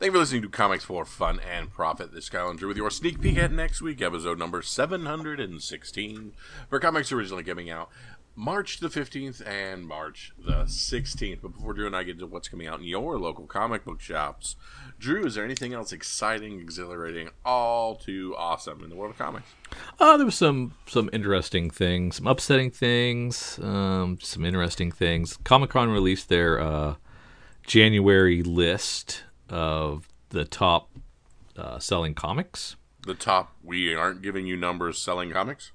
Thank you for listening to Comics for Fun and Profit. This is Kyle and Drew with your sneak peek at next week, episode number 716, for comics originally coming out March the 15th and March the 16th. But before Drew and I get to what's coming out in your local comic book shops, Drew, is there anything else exciting, exhilarating, all too awesome in the world of comics? Uh, there was some some interesting things, some upsetting things, um, some interesting things. Comic Con released their uh, January list of the top uh, selling comics. The top, we aren't giving you numbers selling comics?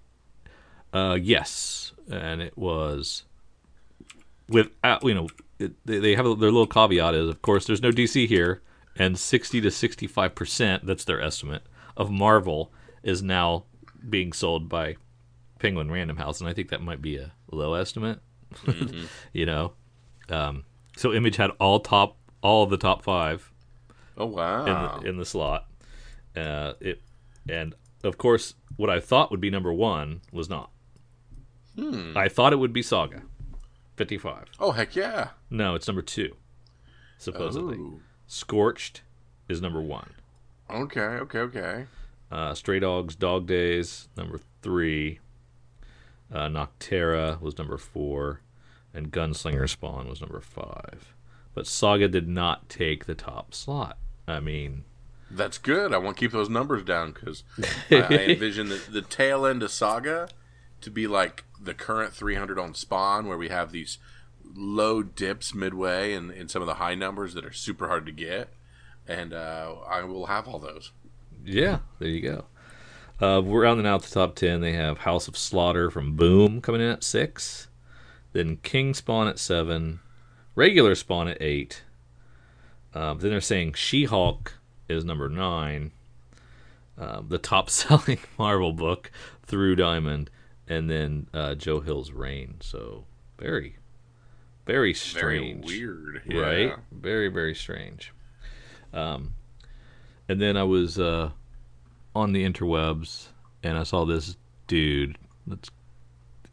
Uh, yes, and it was with uh, you know it, they, they have their little caveat is of course there's no DC here, and sixty to sixty five percent that's their estimate of Marvel is now being sold by Penguin Random House, and I think that might be a low estimate. Mm-hmm. you know, um, so Image had all top all of the top five Oh wow! in the, in the slot. Uh, it and of course, what I thought would be number one was not. Hmm. I thought it would be Saga, fifty-five. Oh heck yeah! No, it's number two, supposedly. Oh. Scorched is number one. Okay, okay, okay. Uh, Stray Dogs, Dog Days, number three. Uh, Nocterra was number four, and Gunslinger Spawn was number five. But Saga did not take the top slot. I mean, That's good. I want to keep those numbers down because I, I envision the, the tail end of Saga to be like the current 300 on Spawn, where we have these low dips midway and, and some of the high numbers that are super hard to get. And uh, I will have all those. Yeah, there you go. Uh, we're rounding out the top 10. They have House of Slaughter from Boom coming in at 6. Then King Spawn at 7. Regular Spawn at 8. Um, then they're saying She Hulk is number 9. Um, the top selling Marvel book through Diamond. And then uh, Joe Hill's Rain. So very, very Very strange. weird. Yeah. Right? Very, very strange. Um, and then I was uh, on the interwebs and I saw this dude that's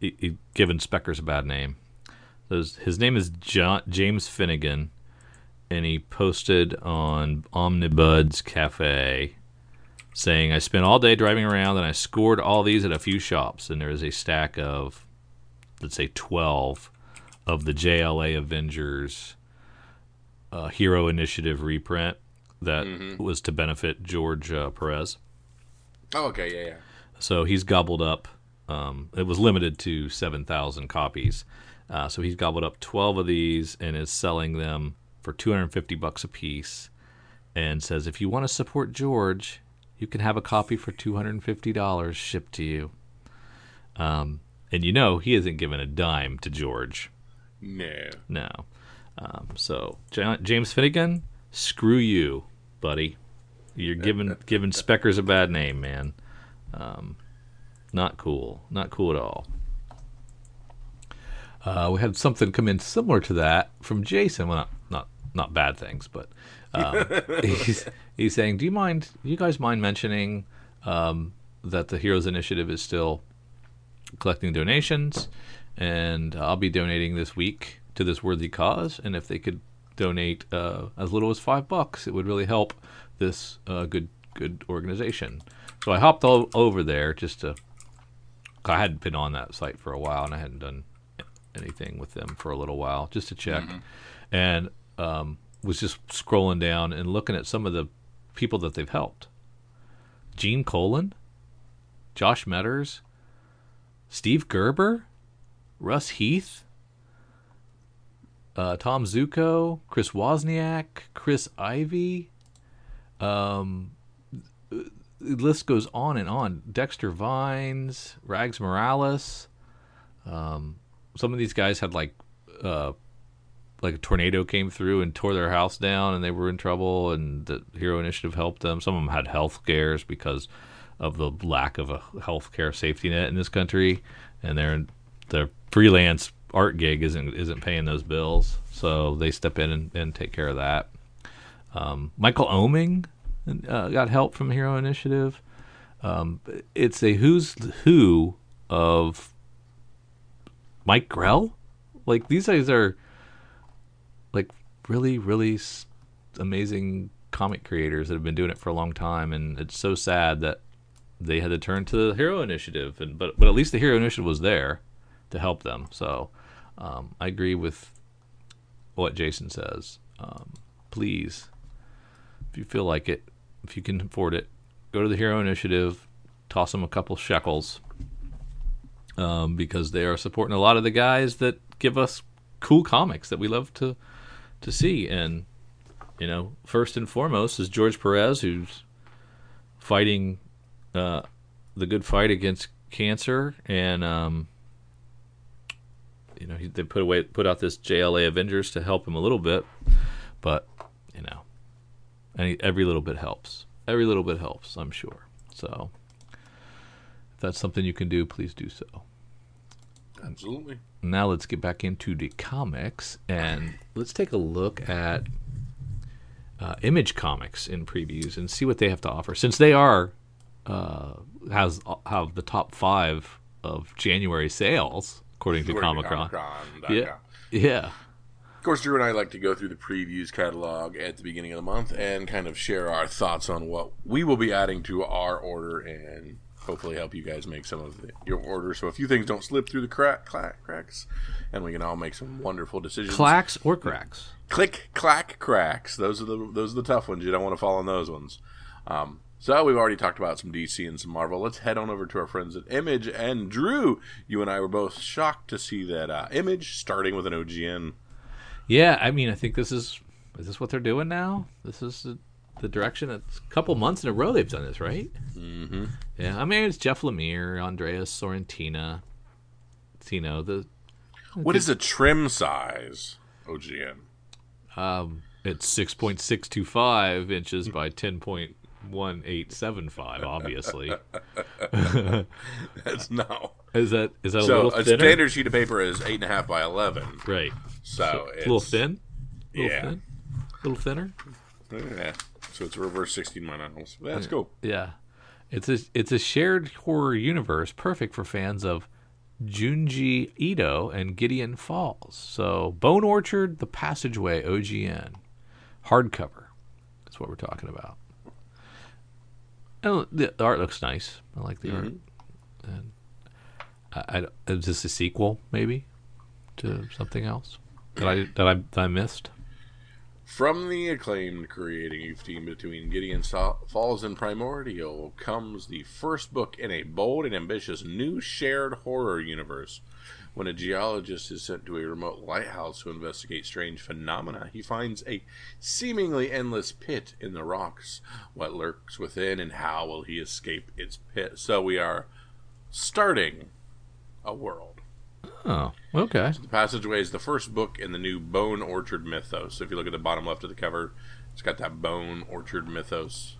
he, he, given Speckers a bad name. His, his name is John, James Finnegan, and he posted on Omnibud's Cafe saying, I spent all day driving around and I scored all these at a few shops. And there is a stack of, let's say, 12 of the JLA Avengers uh, Hero Initiative reprint that was to benefit George uh, Perez. Oh, okay. Yeah, yeah. So he's gobbled up. Um, it was limited to seven thousand copies. Uh, so he's gobbled up twelve of these and is selling them for two hundred and fifty bucks a piece. And says if you want to support George, you can have a copy for two hundred and fifty dollars shipped to you. Um, and you know he isn't giving a dime to George. No. No. Um, so Ja- James Finnegan, screw you, buddy. You're giving giving Speckers a bad name, man. Um, not cool. Not cool at all. Uh, we had something come in similar to that from Jason. Not, bad things, but um, he's he's saying, "Do you mind? Do you guys mind mentioning um, that the Heroes Initiative is still collecting donations, and I'll be donating this week to this worthy cause. And if they could donate uh, as little as five bucks, it would really help this uh, good good organization. So I hopped all over there just to. I hadn't been on that site for a while, and I hadn't done anything with them for a little while, just to check, and um, was just scrolling down and looking at some of the people that they've helped. Gene Colan, Josh Medors, Steve Gerber, Russ Heath, uh, Tom Ziuko, Chris Wozniak, Chris Ivy. Um, the list goes on and on. Dexter Vines, Rags Morales. Um, some of these guys had like, uh, like a tornado came through and tore their house down, and they were in trouble. And the Hero Initiative helped them. Some of them had health scares because of the lack of a healthcare safety net in this country, and their their freelance art gig isn't isn't paying those bills, so they step in and, and take care of that. Um, Michael Oeming uh, got help from Hero Initiative. Um, it's a who's who of Mike Grell. Like these guys are really really amazing comic creators that have been doing it for a long time, and it's so sad that they had to turn to the Hero Initiative. And but but at least the Hero Initiative was there to help them. So um, I agree with what Jason says. Um, please, if you feel like it, if you can afford it, go to the Hero Initiative, toss them a couple shekels, um, because they are supporting a lot of the guys that give us cool comics that we love to to see. And you know, first and foremost is George Perez, who's fighting uh, the good fight against cancer, and um, you know, he, they put away put out this JLA Avengers to help him a little bit, but you know, any, every little bit helps. Every little bit helps, I'm sure. So, if that's something you can do, please do so. Absolutely. Now let's get back into the comics and let's take a look at uh, Image Comics in previews and see what they have to offer. Since they are uh, has have the top five of January sales according to According to Comichron. Yeah, yeah. Of course, Drew and I like to go through the previews catalog at the beginning of the month and kind of share our thoughts on what we will be adding to our order and hopefully help you guys make some of the, your orders so a few things don't slip through the crack, clack, cracks and we can all make some wonderful decisions. Clacks or cracks? Click, clack, cracks. Those are the those are the tough ones. You don't want to fall on those ones. Um, so we've already talked about some DC and some Marvel. Let's head on over to our friends at Image and Drew. You and I were both shocked to see that uh, Image starting with an OGN. Yeah, I mean, I think this is is this what they're doing now? This is the, the direction. It's a couple months in a row they've done this, right? Mm-hmm. Yeah, I mean, it's Jeff Lemire, Andreas Sorrentino, you know The What is a trim size OGN? um, it's six point six two five inches by ten point one eight seven five. Obviously, That's no. is that is that a So little a thinner? standard sheet of paper is eight and a half by eleven. right? So, a it's little thin. Little Yeah. thin. A little thinner. Yeah. So it's a reverse sixteen miles. That's cool. Yeah, it's a it's a shared horror universe, perfect for fans of Junji Ito and Gideon Falls. So Bone Orchard, The Passageway, OGN, hardcover. That's what we're talking about. And the art looks nice. I like the art. Mm-hmm. And I, I, is this a sequel, maybe, to something else that I that I that I missed? From the acclaimed creative team between Gideon Falls and Primordial comes the first book in a bold and ambitious new shared horror universe. When a geologist is sent to a remote lighthouse to investigate strange phenomena, he finds a seemingly endless pit in the rocks. What lurks within, and how will he escape its pit? So we are starting a world. Oh, okay. The Passageway is the first book in the new Bone Orchard mythos. So if you look at the bottom left of the cover, it's got that Bone Orchard mythos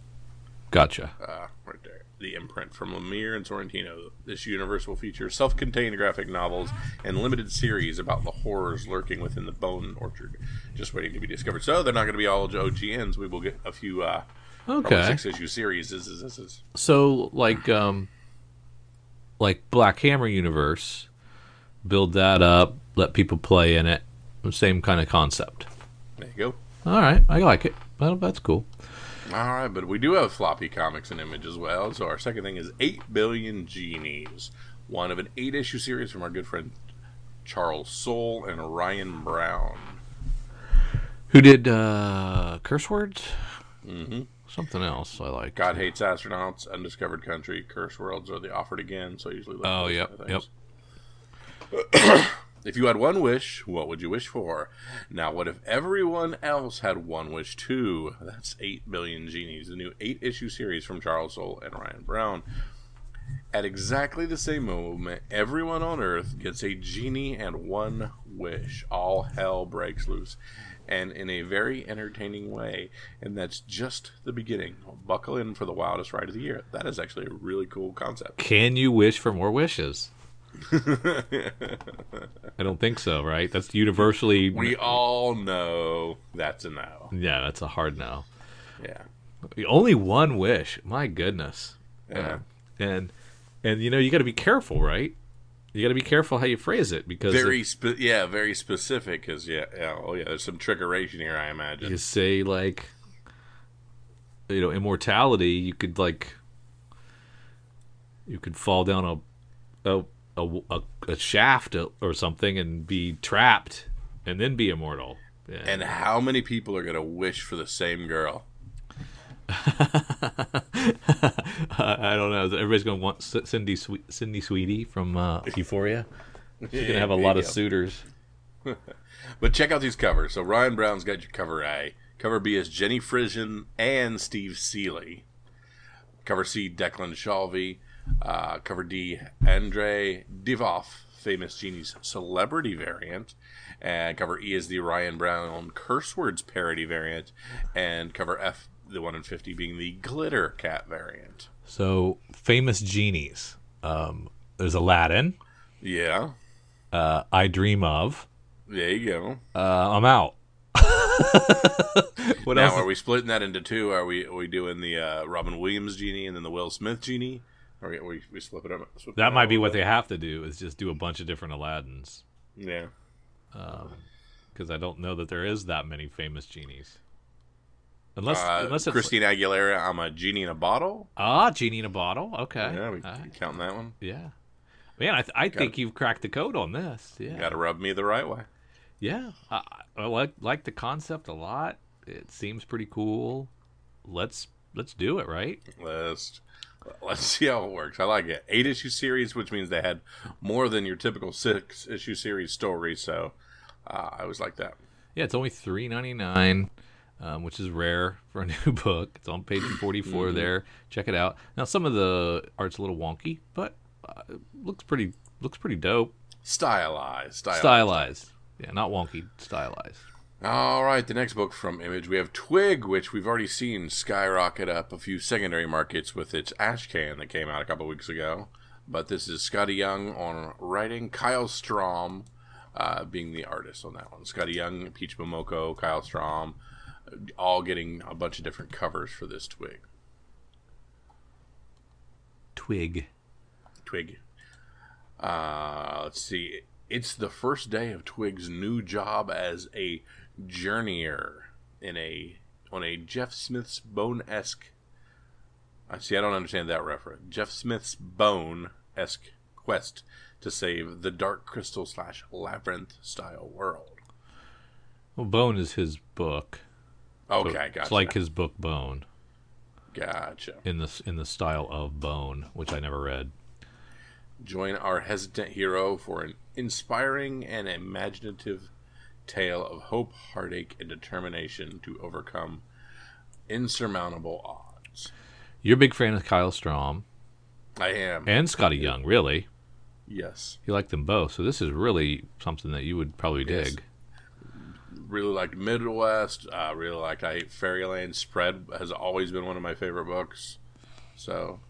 Gotcha. uh, right there. The imprint from Lemire and Sorrentino. This universe will feature self contained graphic novels and limited series about the horrors lurking within the Bone Orchard, just waiting to be discovered. So they're not going to be all OGNs. We will get a few uh, Okay. six issue series. This is, this is. So like um like Black Hammer universe, build that up, let people play in it. Same kind of concept. There you go. All right, I like it. Well, that's cool. All right, but we do have floppy comics and image as well. So our second thing is 8 Billion Genies, one of an eight issue series from our good friend Charles Soule and Ryan Brown. Who did uh curse words? Mm-hmm. Something else I like. God Hates Astronauts, Undiscovered Country, Curse Words, or The Offered Again. So I usually Oh, yep, things. If you had one wish, what would you wish for? Now, what if everyone else had one wish too? That's 8 Billion Genies, the new eight issue series from Charles Soule and Ryan Brown. At exactly the same moment, everyone on Earth gets a genie and one wish. All hell breaks loose. And in a very entertaining way. And that's just the beginning. Buckle in for the wildest ride of the year. That is actually a really cool concept. Can you wish for more wishes? I don't think so, right? That's universally We all know that's a no. Yeah, that's a hard no. Yeah. Only one wish. My goodness. Yeah. Um, and and you know you got to be careful, right? You got to be careful how you phrase it because Very if spe- yeah, very specific because yeah, yeah, oh yeah, there's some trickeration here, I imagine. you say like you know immortality, you could like you could fall down a a a, a, a shaft or something and be trapped and then be immortal. Yeah. And how many people are going to wish for the same girl? I don't know. Everybody's going to want Cindy Sweet, Cindy Sweetie from uh, Euphoria. She's going to have a lot of suitors. but check out these covers. So Ryan Brown's got your cover A. Cover B is Jenny Frison and Steve Seeley. Cover C, Declan Shalvey. Uh, cover D, Andrew Divoff, famous Genie's celebrity variant. And cover E is the Ryan Brown curse words parody variant. And cover F, the 1 in 50 being the glitter cat variant. So, famous genies. Um, there's Aladdin. Yeah. Uh, I Dream of. There you go. Uh, I'm out. what now, else? are we splitting that into two? Are we are we doing the uh, Robin Williams genie and then the Will Smith genie? Or we, we, slip it up? Slip that might be what they have to do is just do a bunch of different Aladdins. Yeah. Because um, I don't know that there is that many famous genies. Unless, uh, unless it's Christina Aguilera, I'm a genie in a bottle. Ah, genie in a bottle. Okay. Yeah, we uh, counting that one. Yeah. Man, I, th- I think you've cracked the code on this. Yeah. Got to rub me the right way. Yeah, I, I like like the concept a lot. It seems pretty cool. Let's let's do it, right? Let's let's see how it works. I like it. Eight issue series, which means they had more than your typical six issue series story. So uh, I always like that. Yeah, it's only three ninety nine. Um, which is rare for a new book. It's on page 44 mm-hmm. there. Check it out. Now some of the art's a little wonky, but uh, looks pretty looks pretty dope. Stylized, stylized. Stylized. Yeah, not wonky, stylized. All right, the next book from Image, we have Twig, which we've already seen skyrocket up a few secondary markets with its Ashcan that came out a couple weeks ago. But this is Skottie Young on writing, Kyle Strahm uh, being the artist on that one. Skottie Young, Peach Momoko, Kyle Strahm, all getting a bunch of different covers for this Twig. Twig. Twig. Uh, let's see it's the first day of Twig's new job as a journeyer in a on a Jeff Smith's Bone esque. I see. I don't understand that reference. Jeff Smith's Bone esque quest to save the Dark Crystal slash Labyrinth style world. Well, Bone is his book. Okay, so gotcha. It's like his book Bone. Gotcha. In the in the style of Bone, which I never read. Join our hesitant hero for an inspiring and imaginative tale of hope, heartache, and determination to overcome insurmountable odds. You're a big fan of Kyle Strahm. I am. And Skottie Young, really. Yes. You like them both, so this is really something that you would probably yes. dig. Really liked Midwest. Uh, really liked I Hate Fairyland. Spread has always been one of my favorite books. So,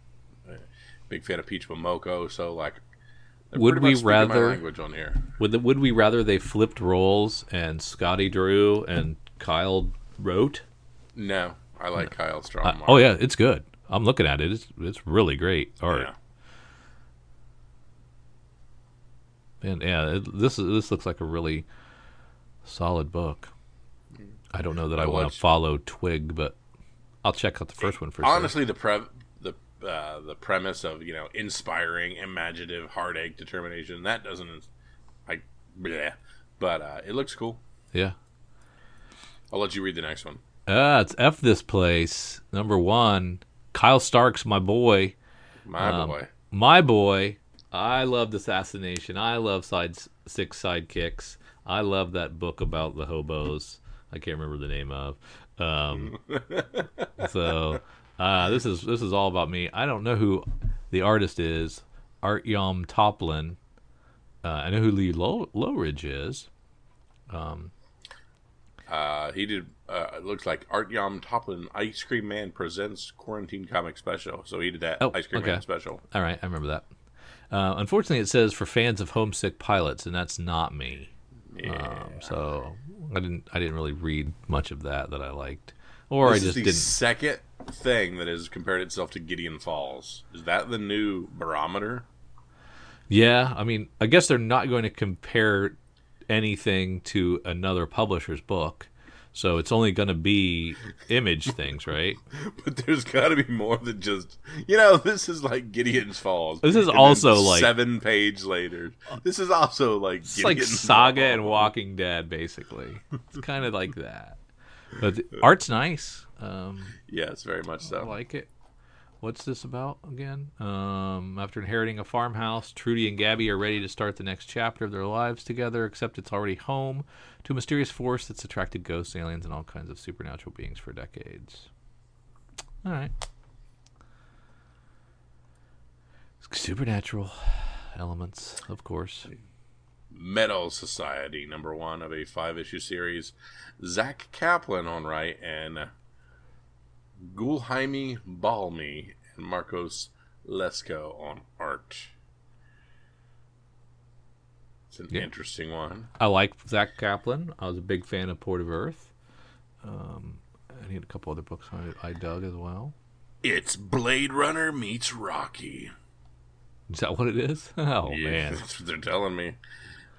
big fan of Peach Momoko. So, like, would we rather language on here? Would the, would we rather they flipped roles and Scotty drew and Kyle wrote? No, I like Kyle's drawing. Uh, oh yeah, it's good. I'm looking at it. It's it's really great art. Yeah. And yeah, it, this this looks like a really solid book. I don't know that I, I want to follow Twig, but I'll check out the first one for honestly, sure. the pre- uh, the premise of you know inspiring, imaginative, heartache, determination. That doesn't, I, bleh. but uh, it looks cool. Yeah. I'll let you read the next one. Uh, it's F this place. Number one, Kyle Stark's my boy. My um, boy. My boy. I loved Assassin Nation. I love side six sidekicks. I love that book about the hobos. I can't remember the name of. Um, so uh, this is this is all about me. I don't know who the artist is. Artyom Topilin. Uh, I know who Lee Low- Loughridge is. Um, uh, he did. Uh, it looks like Artyom Topilin, Ice Cream Man presents quarantine comic special. So he did that oh, Ice Cream okay. Man special. All right, I remember that. Uh, unfortunately, it says for fans of homesick pilots, and that's not me. Yeah. Um, so I didn't. I didn't really read much of that that I liked, or this I just the didn't. Second thing that has compared itself to Gideon Falls. Is that the new barometer? Yeah, I mean, I guess they're not going to compare anything to another publisher's book. So it's only going to be image things, right? But there's got to be more than just you know. This is like Gideon's Falls. This is And also like- seven page later. This is also like It's like Gideon's Saga and Walking Dead, basically. It's kind of like that. But art's nice. Um, Yes, very much so. I like it. What's this about again? Um, after inheriting a farmhouse, Trudy and Gabby are ready to start the next chapter of their lives together, except it's already home to a mysterious force that's attracted ghosts, aliens, and all kinds of supernatural beings for decades. All right. Supernatural elements, of course. Metal Society, number one of a five issue series. Zack Kaplan on right and Guilherme Balbi and Marcos Lesko on art. It's an Yeah. interesting one. I like Zack Kaplan. I was a big fan of Port of Earth. Um, and he had a couple other books I, I dug as well. It's Blade Runner meets Rocky. Is that what it is? Oh Yeah, man, that's what they're telling me.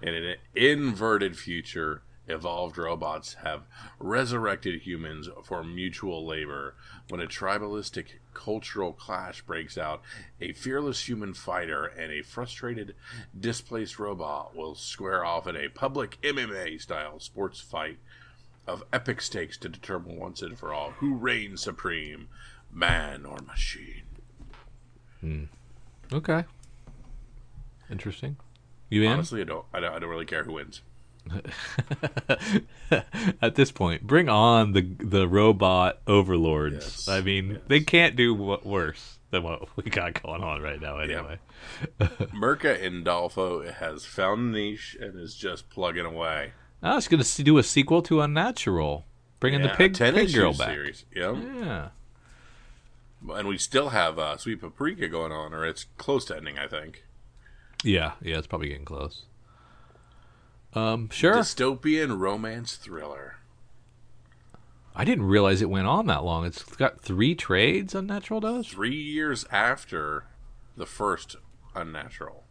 In an inverted future, evolved robots have resurrected humans for mutual labor. When a tribalistic cultural clash breaks out, a fearless human fighter and a frustrated, displaced robot will square off in a public MMA style sports fight of epic stakes to determine once and for all who reigns supreme, man or machine. Hmm. okay, interesting. You in? Honestly, I don't, I don't, I don't really care who wins. At this point, bring on the the robot overlords. Yes, I mean, they can't do w- worse than what we got going on right now. Anyway, Mirka Andolfo has found a niche and is just plugging away. I was going to do a sequel to Unnatural, bringing the pig, 10 pig girl back. Series. Yep. Yeah. And we still have uh, Sweet Paprika going on, or it's close to ending, I think. Yeah, yeah, it's probably getting close. Um, sure. Dystopian romance thriller. I didn't realize it went on that long. It's got three trades. Unnatural does. Three years after the first Unnatural.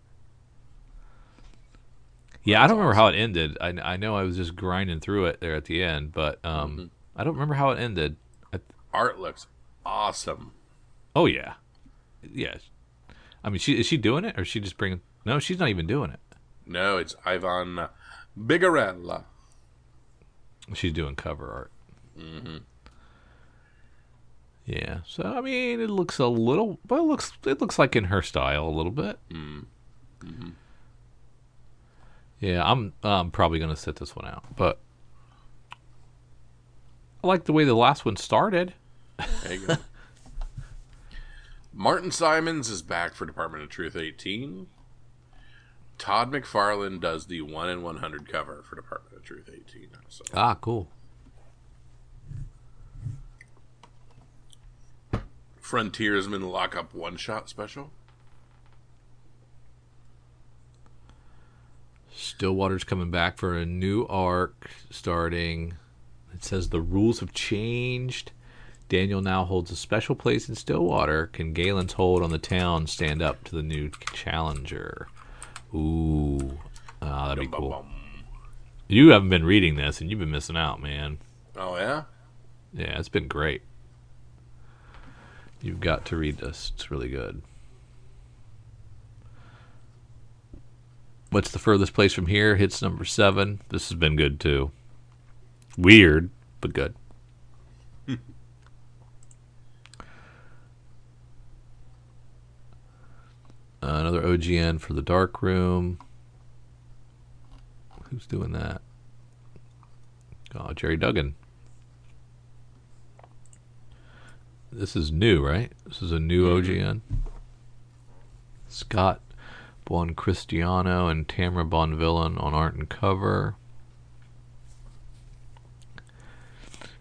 Yeah, I don't remember how it ended. I, I know I was just grinding through it there at the end, but um, Mm-hmm. I don't remember how it ended. I, Art looks awesome. oh yeah, yeah. I mean, she is she doing it or is she just bringing? No, she's not even doing it. No, it's Ivan Bigarella. She's doing cover art. Mm-hmm. Yeah. So I mean, it looks a little, but it looks it looks like in her style a little bit. Mm-hmm. Yeah, I'm I'm probably gonna sit this one out, but I like the way the last one started. There you go. Martin Simmonds is back for Department of Truth 18. Todd McFarlane does the 1 in 100 cover for Department of Truth 18. So Ah, cool. Frontiersman Lockup One Shot Special. Stillwater's coming back for a new arc starting. It says the rules have changed. Daniel now holds a special place in Stillwater. Can Galen's hold on the town stand up to the new challenger? Ooh. Ah, that'd be cool. You haven't been reading this and you've been missing out, man. Oh, yeah? Yeah, it's been great. You've got to read this. It's really good. What's the furthest place from here? Hits number seven. This has been good too. Weird, but good. Uh, another OGN for the dark room. Who's doing that? Oh, Gerry Duggan. This is new, right? This is a new OGN. Scott Buoncristiano and Tamara Bonvillain on art and cover.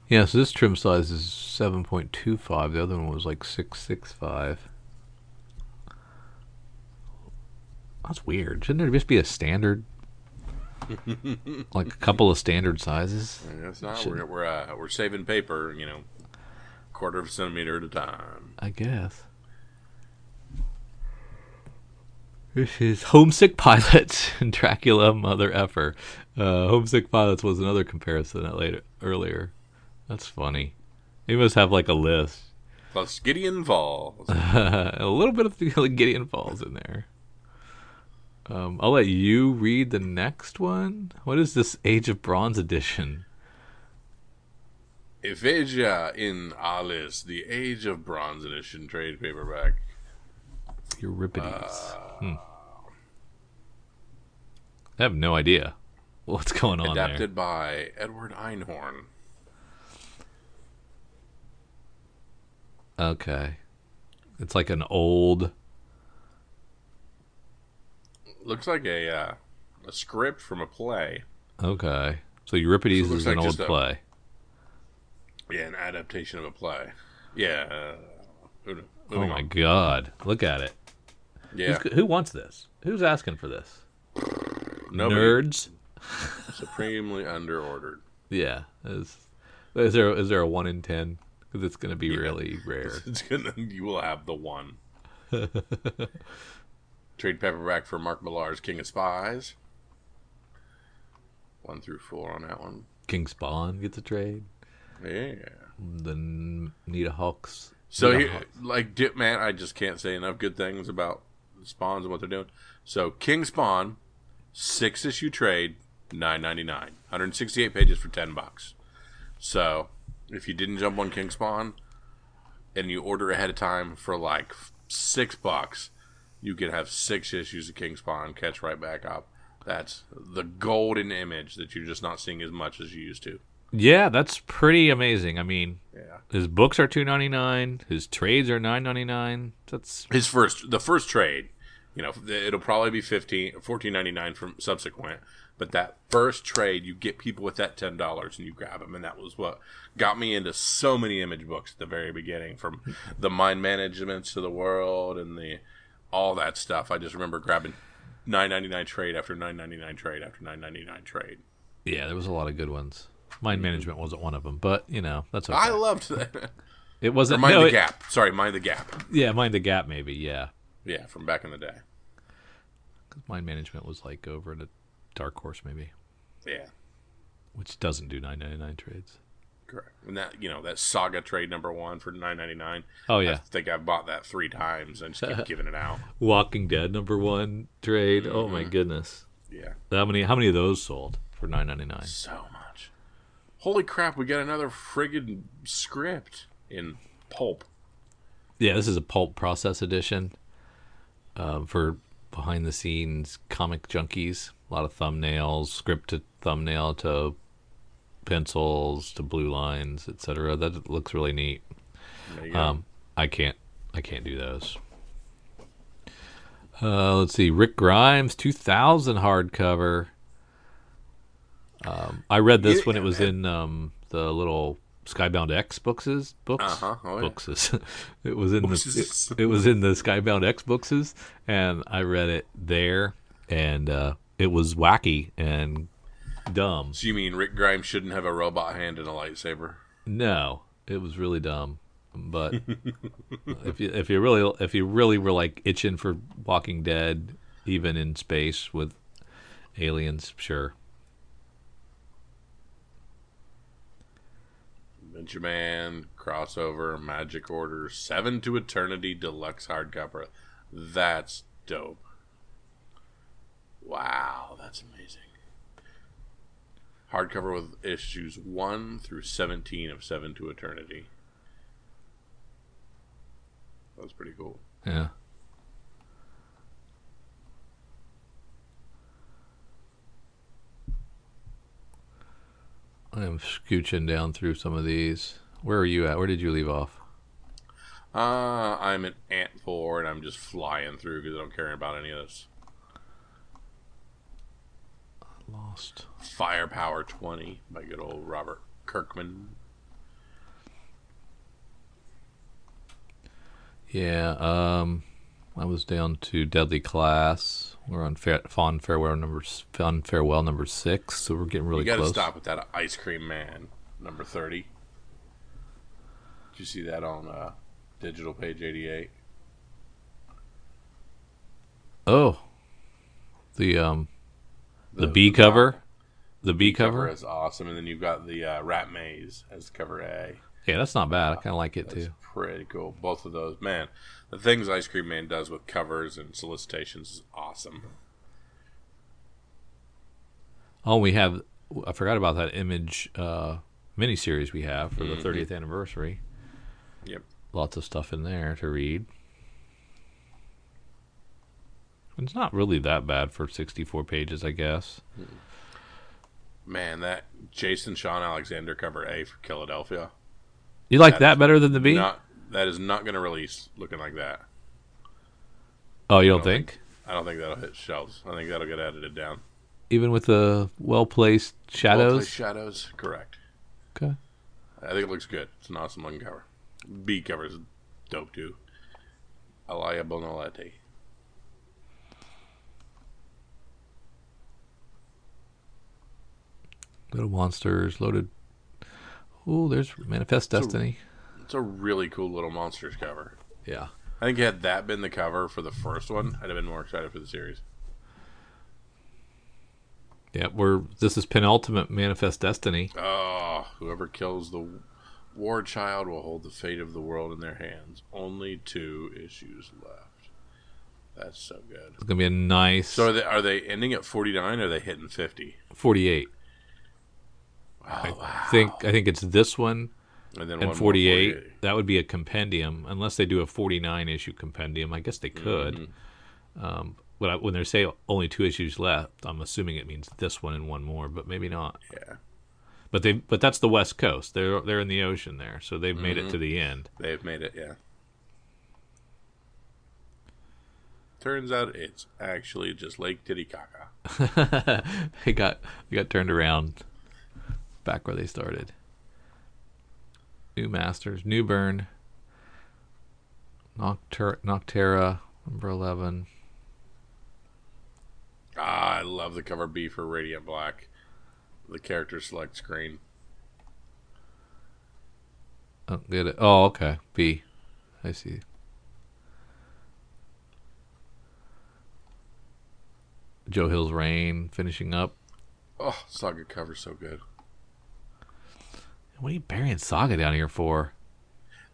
Yeah, so this trim size is 7.25. The other one was like 665. That's weird. Shouldn't there just be a standard? like a couple of standard sizes? Yeah, It's not. Should- We're, we're, uh, we're saving paper, you know, quarter of a centimeter at a time. I guess. This is Homesick Pilots and Dracula Mother Effer. Uh, Homesick Pilots was another comparison that later earlier. That's funny. He must have like a list. Plus Gideon Falls. a little bit of Gideon Falls in there. Um, I'll let you read the next one. What is this Age of Bronze edition? Ephasia in Alice, the Age of Bronze edition trade paperback. Euripides. Uh, hmm. I have no idea what's going on Adapted there. by Edward Einhorn. Okay. It's like an old. Looks like a uh, a script from a play. Okay. So Euripides so is like an old a, play. Yeah, an adaptation of a play. Yeah. Uh, oh my on. god! Look at it. Yeah. Who's, who wants this? Who's asking for this? Nobody. Nerds. Supremely underordered. Yeah. Is, is there is there a one in ten? Because it's going to be yeah. really rare. It's gonna. You will have the one. Trade paperback for Mark Millar's King of Spies. One through four on that one. King Spawn gets a trade. Yeah. The Nita Hawks. So, Nita Hawks. like Dip Man, I just can't say enough good things about spawns and what they're doing. So King Spawn, six issue trade, nine ninety nine, 168 pages for ten bucks. So if you didn't jump on King Spawn and you order ahead of time for like six bucks, you could have six issues of King Spawn catch right back up. That's the golden image that you're just not seeing as much as you used to. Yeah, that's pretty amazing. I mean, yeah. his books are two ninety nine. His trades are nine ninety nine. That's his first. The first trade, you know, it'll probably be 15 14.99 from subsequent. But that first trade, you get people with that ten dollars and you grab them, and that was what got me into so many image books at the very beginning, from the mind managements to the world and the all that stuff. I just remember grabbing nine ninety nine trade after nine ninety nine trade after nine ninety nine trade. Yeah, there was a lot of good ones. Mind mm-hmm. management wasn't one of them, but you know that's okay. I loved that. It wasn't. Or mind no, the it, gap. Sorry, mind the gap. Yeah, mind the gap. Maybe. Yeah. Yeah, from back in the day. Because Mind management was like over at a dark horse, maybe. Yeah. Which doesn't do nine ninety nine trades. Correct. And that you know that Saga trade number one for nine ninety nine. Oh yeah. I think I've bought that three times and just keep giving it out. Walking Dead number one trade. Mm-hmm. Oh my mm-hmm. goodness. Yeah. How many? How many of those sold for nine ninety nine? So much. Holy crap! We got another friggin' script in pulp. Yeah, this is a pulp process edition uh, for behind the scenes comic junkies. A lot of thumbnails, script to thumbnail to pencils to blue lines, etc. That looks really neat. Um, I can't, I can't do those. Uh, let's see, Rick Grimes, 2000 hardcover. Um, I read this yeah, when it was in um, the little Skybound X books. Books. Uh-huh. Oh, yeah. it was in the it, it, was in the Skybound X books, and I read it there, and uh, it was wacky and dumb. So you mean Rick Grimes shouldn't have a robot hand and a lightsaber? No, it was really dumb. But if you if you really if you really were like itching for Walking Dead, even in space with aliens, sure. Adventure Man crossover Magic Order Seven to Eternity Deluxe hardcover. That's dope. Wow, that's amazing. Hardcover with issues 1 through 17 of 7 to Eternity. That was pretty cool. Yeah. I am scooching down through some of these. Where are you at? Where did you leave off? Uh, I'm an Ant 4 and I'm just flying through because I don't care about any of this. Lost. Firepower 20 by good old Robert Kirkman. Yeah, um, I was down to Deadly Class. We're on fa- Fond Farewell number Fond Farewell number six, so we're getting really you close. You got to stop with that Ice Cream Man number thirty. Did you see that on uh, digital page eighty eight? Oh, the um, the, The- B the cover, the B cover cover. is awesome, and then you've got the uh, Rat Maze as cover A. Yeah, that's not bad. I kind of like it That's too. pretty cool. Both of those, man. The things Ice Cream Man does with covers and solicitations is awesome. Oh, we have. I forgot about that image uh, miniseries we have for the Mhm. 30th anniversary. Yep. Lots of stuff in there to read. It's not really that bad for 64 pages, I guess. Man, that Jason Shawn Alexander cover A for Philadelphia. You like That that better than the B? Not that is not going to release looking like that. oh, you don't, don't think? I don't think that'll hit shelves. I think that'll get edited down. Even with the well placed shadows? Well-placed shadows? shadows, correct. Okay. I think it looks good. It's an awesome looking cover. B cover is dope too. Alaya Bonoletti. Little monsters, loaded. Oh, there's Manifest So- Destiny. It's a really cool little monsters cover. Yeah. I think had that been the cover for the first one, I'd have been more excited for the series. Yeah, we're this is penultimate Manifest Destiny. Oh, whoever kills the war child will hold the fate of the world in their hands. Only two issues left. That's so good. It's gonna be a nice So are they, are they ending at 49 are they hitting 50? 48. Wow. I think I think it's this one And then and one more 48. That would be a compendium, unless they do a 49 issue compendium. I guess they could. Mhm. Um, when, I, when they say only two issues left, I'm assuming it means this one and one more, but maybe not. Yeah. But they but that's the West Coast. They're they're in the ocean there, so they've made it Mhm. to the end. They've made it, yeah. Turns out it's actually just Lake Titicaca. they got they got turned around back where they started. New Masters, Newburn, Nocter- Nocterra, number eleven. Ah, I love the cover B for Radiant Black. The character select screen. Oh, get it. Oh, okay. B. I see. Joe Hill's Rain finishing up. Oh, Saga cover so good. What are you burying Saga down here for?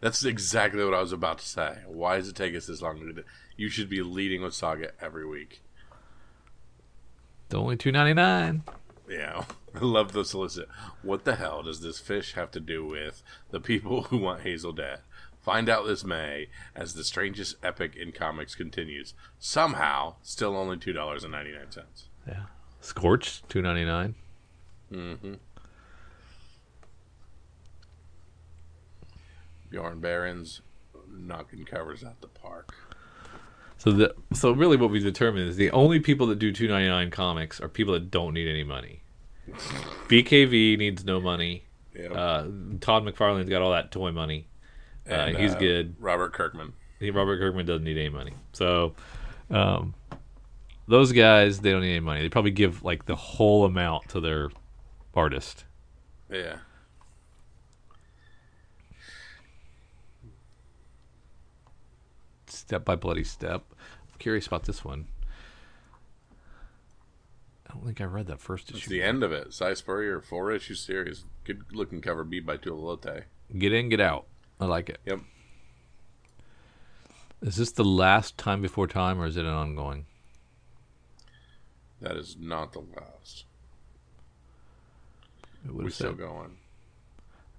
That's exactly what I was about to say. Why does it take us this long to? You should be leading with Saga every week. It's only two ninety nine. Yeah, I love the solicit. What the hell does this fish have to do with the people who want Hazel dead? Find out this May as the strangest epic in comics continues. Somehow, still only two dollars and ninety nine cents. Yeah. Scorch two ninety nine. Mm-hmm. Bjorn Barends knocking covers out the park. So the so really what we determined is the only people that do two ninety nine comics are people that don't need any money. BKV needs no money. Yeah, Uh, Todd McFarlane's got all that toy money. uh, he's good. Robert Kirkman. He- Robert Kirkman doesn't need any money. So, um, those guys they don't need any money. They probably give like the whole amount to their artist. Yeah. Step by bloody step. I'm curious about this one. I don't think I read that first issue. It's the end of it. Si Spurrier, four issue series. Good looking cover B by Tuolote. Get in, get out. I like it. Yep. Is this the last time before time, or is it an ongoing? That is not the last. It We're still going.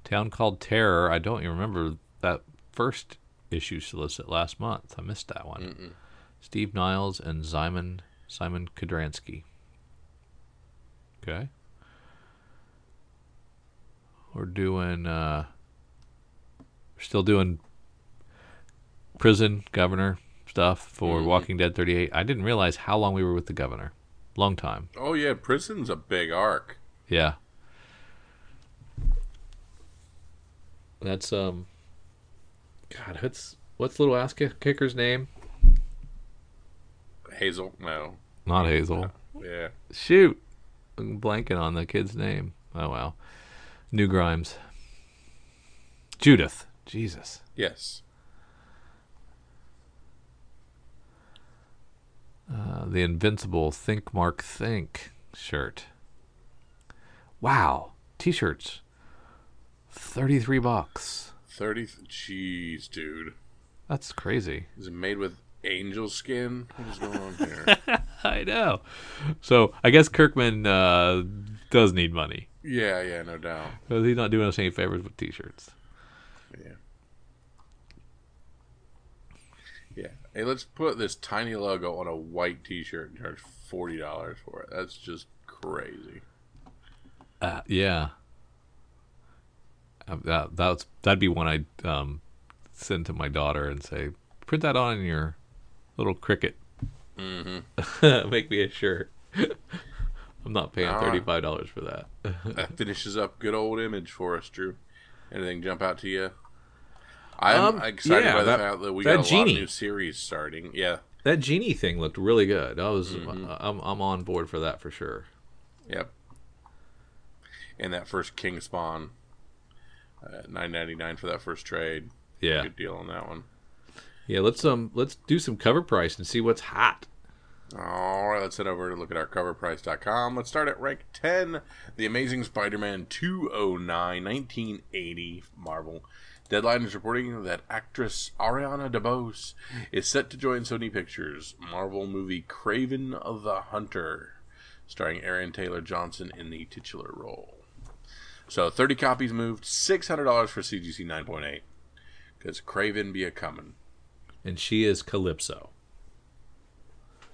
town called Terror. I don't even remember that first issue solicit last month. I missed that one. Mm-mm. Steve Niles and Simon Szymon Kudranski. Okay. We're doing uh we're still doing prison governor stuff for Mhm. Walking Dead 38. I didn't realize how long we were with the governor. Long time. Oh yeah, prison's a big arc. Yeah. That's um God, what's what's little ass kicker's name? Hazel, no. Not Hazel. Yeah. Shoot. I'm blanking on the kid's name. Oh wow. New Grimes. Judith. Jesus. Yes. Uh, the Invincible Think Mark Think shirt. Wow, t-shirts. Thirty-three bucks. Thirty. Jeez, dude. That's crazy. Is it made with angel skin? What is going on here? I know. So I guess Kirkman uh, does need money. yeah, yeah, no doubt. Because he's not doing us any favors with t-shirts. Yeah. Yeah. Hey, let's put this tiny logo on a white T-shirt and charge forty dollars for it. That's just crazy. Uh, yeah. Uh, that that's that'd be one I'd um, send to my daughter and say, print that on your little cricket. Mm-hmm. Make me a shirt. I'm not paying right. thirty five dollars for that. That finishes up good old image for us, Drew. Anything jump out to you? I'm Um, excited yeah, by the that- fact that we that got a lot of new series starting. Yeah, that genie thing looked really good. I was Mm-hmm. I'm I'm on board for that for sure. yep. And that first King Spawn, uh, nine ninety nine for that first trade. Yeah. Good deal on that one. Yeah, let's um let's do some cover price and see what's hot. All right, let's head over to look at our coverprice.com. Let's start at rank 10, The Amazing Spider-Man 209, 1980 Marvel. Deadline is reporting that actress Ariana DeBose is set to join Sony Pictures' Marvel movie Kraven of the Hunter, starring Aaron Taylor Johnson in the titular role. So 30 copies moved, $600 for CGC 9.8, because Kraven be a coming. And she is Calypso.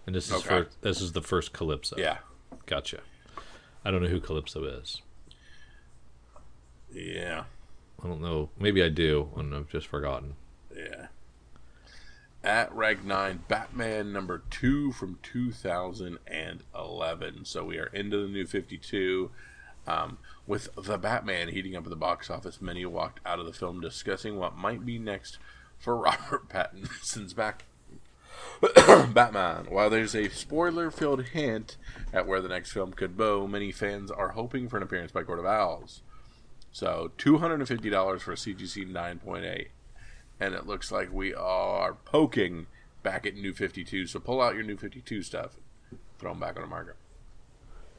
And this is Okay. for this is the first Calypso. Yeah. Gotcha. I don't know who Calypso is. Yeah. I don't know. Maybe I do, and I've just forgotten. Yeah. At Rag 9, Batman number 2 from 2011. So we are into the new 52. Um, with The Batman heating up at the box office, many walked out of the film discussing what might be next for Robert Pattinson's back. Batman. While there's a spoiler filled hint at where the next film could go, many fans are hoping for an appearance by Court of Owls. So $250 for a CGC 9.8 and it looks like we are poking back at New 52. So pull out your New 52 stuff, throw them back on the market.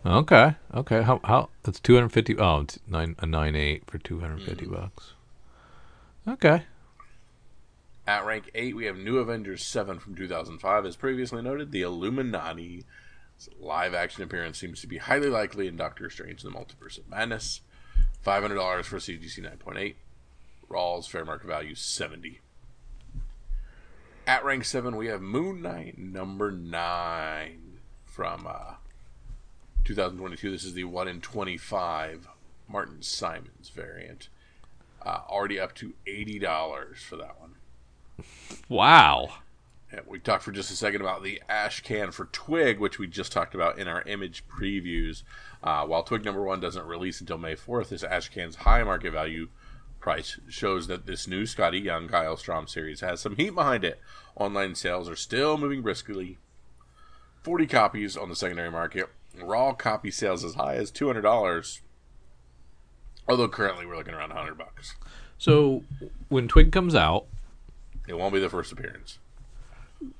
Okay. Okay. How how it's two hundred fifty. Oh, it's nine a nine eight for two hundred fifty bucks. Okay. At rank 8, we have New Avengers 7 from 2005. As previously noted, the Illuminati live action appearance seems to be highly likely in Doctor Strange and the Multiverse of Madness. $500 for CGC 9.8. Rawls fair market value 70. At rank 7, we have Moon Knight number 9 from uh, 2022. This is the 1 in 25 Martin Simmonds variant. Uh, already up to $80 for that one. Wow. Yeah, we talked for just a second about the ash can for Twig, which we just talked about in our image previews. Uh, while Twig number one doesn't release until May 4th, this ash can's high market value price shows that this new Skottie Young Kyle Strahm series has some heat behind it. Online sales are still moving briskly. 40 copies on the secondary market. Raw copy sales as high as $200. Although currently we're looking around 100 bucks. So when Twig comes out, It won't be the first appearance.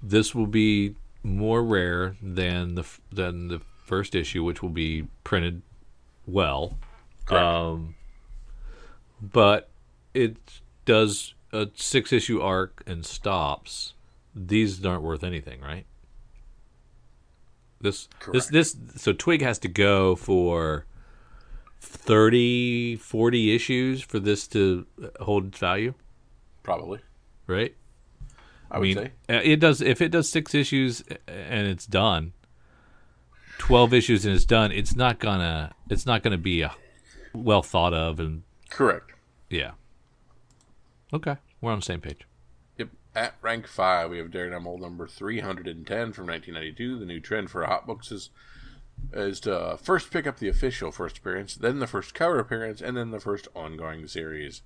this will be more rare than the than the first issue, which will be printed well. Correct. Um, but it does a six issue arc and stops. These aren't worth anything, right? This this Correct. this so Twig has to go for 30 40 issues for this to hold its value, Probably. right? I would mean, say. uh, it does. If it does six issues uh, and it's done, twelve issues and it's done, it's not gonna. It's not gonna be a well thought of, and Correct. yeah. Okay, we're on the same page. At rank five, we have Daredevil number three hundred and ten from nineteen ninety two. The new trend for hot books is is to uh, first pick up the official first appearance, then the first cover appearance, and then the first ongoing series.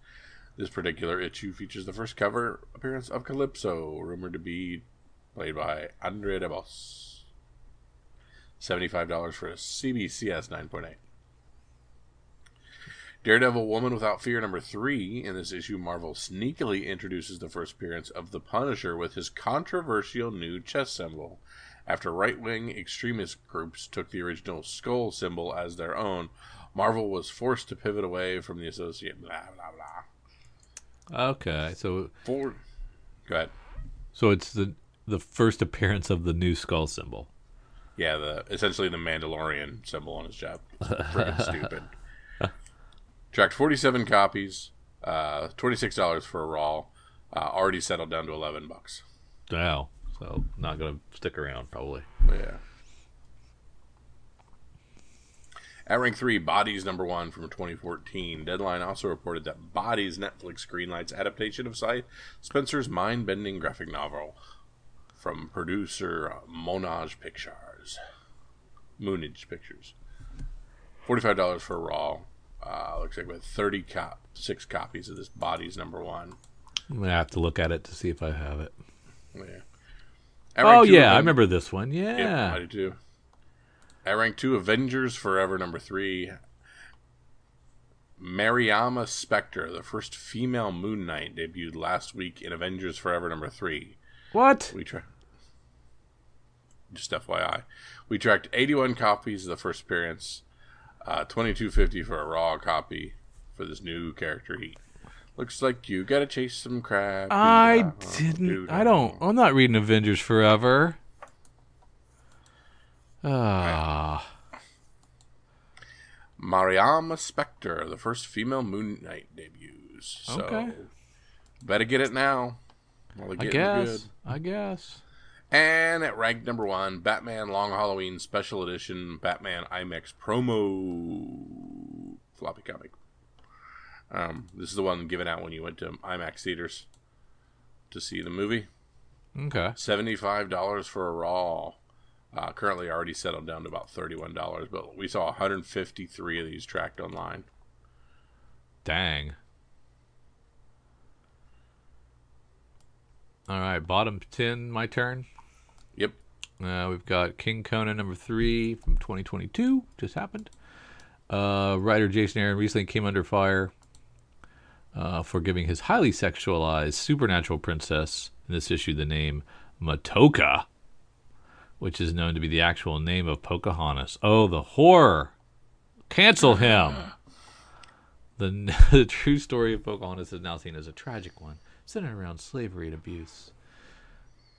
This particular issue features the first cover appearance of Calypso, rumored to be played by Andre DeBose. Seventy-five dollars for a CBCS nine point eight. Daredevil Woman Without Fear number three. In this issue, Marvel sneakily introduces the first appearance of the Punisher with his controversial new chest symbol. After right wing extremist groups took the original skull symbol as their own, Marvel was forced to pivot away from the associate. Blah, blah, blah. Okay, so For... Go ahead. so it's the the first appearance of the new skull symbol. Yeah, the essentially the Mandalorian symbol on his job. Freaking stupid. Tracked 47 copies, uh, $26 for a raw. Uh, already settled down to 11 bucks. Wow. So not gonna stick around probably. Yeah. At rank three, Bodies number one from 2014. Deadline also reported that Bodies Netflix greenlights adaptation of Si Spurrier's mind-bending graphic novel from producer Monage Pictures. Moonage Pictures. Forty-five dollars for a raw. Uh, looks like with thirty cop six copies of this Bodies number one. I'm gonna have to look at it to see if I have it. Yeah. At rank Oh yeah, I remember this one. Yep, Yeah. I do too. At rank two, Avengers Forever number three. Mariama Spector, the first female Moon Knight, debuted last week in Avengers Forever number three. What? We tra- just FYI, we tracked 81 copies of the first appearance, uh, 2250 for a raw copy for this new character. He looks like you gotta chase some crap. I didn't. dude, I don't. I'm not reading Avengers Forever. Ah. Mariama Spector, the first female Moon Knight debuts. So, Okay. better get it now. I guess. good. I guess. And at rank number one, Batman Long Halloween Special Edition Batman IMAX promo floppy comic. Um, this is the one given out when you went to IMAX theaters to see the movie. Okay. Seventy-five dollars for a raw. Uh, currently already settled down to about thirty-one dollars, but we saw 153 of these tracked online. Dang. All right, bottom ten. My turn. Uh, we've got King Conan number three from 2022. Just happened. Uh, writer Jason Aaron recently came under fire uh, for giving his highly sexualized supernatural princess in this issue the name Matoaka, which is known to be the actual name of Pocahontas. Oh, the horror! Cancel him. The, the true story of Pocahontas is now seen as a tragic one, centered around slavery and abuse.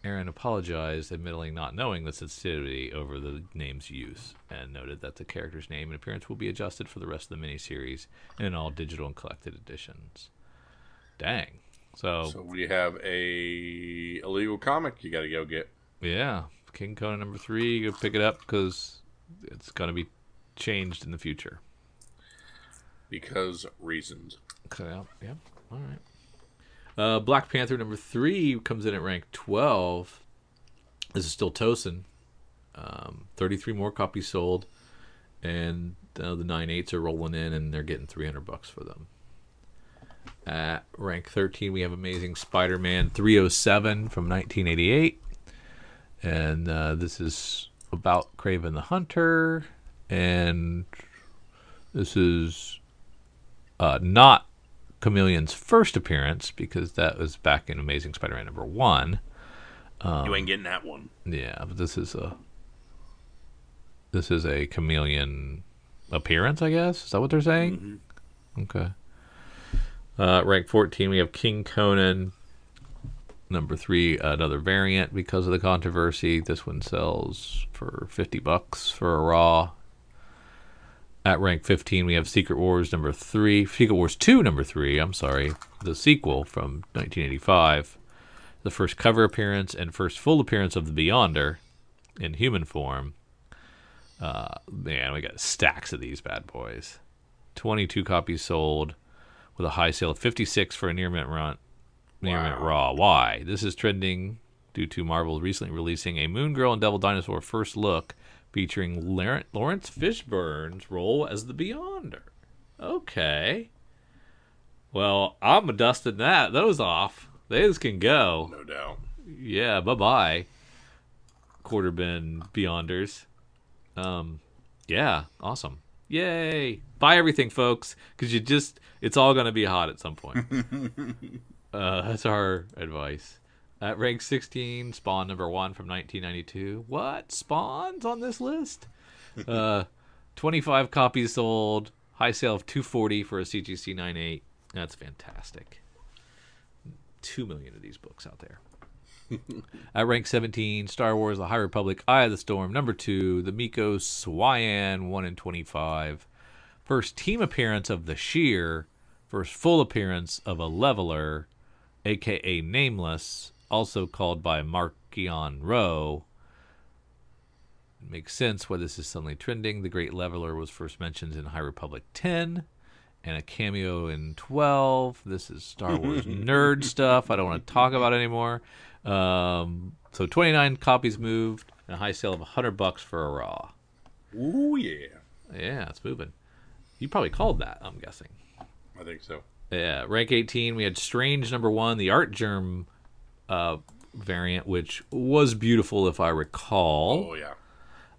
Aaron apologized, admitting not knowing the sensitivity over the name's use, and noted that the character's name and appearance will be adjusted for the rest of the miniseries and in all digital and collected editions. Dang. So, So we have a illegal comic you got to go get. yeah, King Conan number three, you go pick it up because it's going to be changed in the future. because reasons. Okay, yeah, yeah. All right. Uh, Black Panther number three comes in at rank twelve. This is still Tosin. Um, Thirty-three more copies sold, and uh, the nine eights are rolling in, and they're getting three hundred bucks for them. At rank thirteen, we have Amazing Spider-Man three hundred seven from nineteen eighty-eight, and uh, this is about Kraven the Hunter, and this is uh, not Chameleon's first appearance because that was back in Amazing Spider-Man number one. you ain't getting that one. Yeah, but this is a this is a chameleon appearance, I guess. Is that what they're saying? Okay. Uh, rank fourteen, we have King Conan. Number three, another variant because of the controversy. This one sells for fifty bucks for a raw. At rank fifteen, we have Secret Wars number three, Secret Wars two number three. I'm sorry, the sequel from 1985 the first cover appearance and first full appearance of the Beyonder in human form. Uh, man, we got stacks of these bad boys. 22 copies sold with a high sale of 56 for a near mint run. Near mint raw. Why? This is trending due to Marvel recently releasing a Moon Girl and Devil Dinosaur first look featuring Laurence Fishburne's role as the Beyonder. Okay. Well, I'm dusting that those off. Those can go. No doubt. Yeah, bye bye. Quarter bin Beyonders. Um, yeah, awesome. Yay! Buy everything, folks, because you just—it's all gonna be hot at some point. uh, that's our advice. At rank 16, Spawn number one from 1992. What? Spawn's on this list? uh, 25 copies sold. High sale of 240 for a CGC 98. That's fantastic. Two million of these books out there. At rank 17, Star Wars The High Republic, Eye of the Storm, number 2, The Miko Swyan, 1 in 25. First team appearance of the Sheer, first full appearance of a Leveler, aka Nameless, also called by Markion Rowe. makes sense why this is suddenly trending. The Great Leveler was first mentioned in High Republic 10 and a cameo in 12. This is Star Wars nerd stuff I don't want to talk about anymore. Um, so 29 copies moved and a high sale of 100 bucks for a raw. Ooh yeah, Yeah, it's moving. You probably called that, I'm guessing. I think so. Yeah, rank 18, we had Strange number one, the Artgerm uh, variant, which was beautiful if I recall. Oh yeah.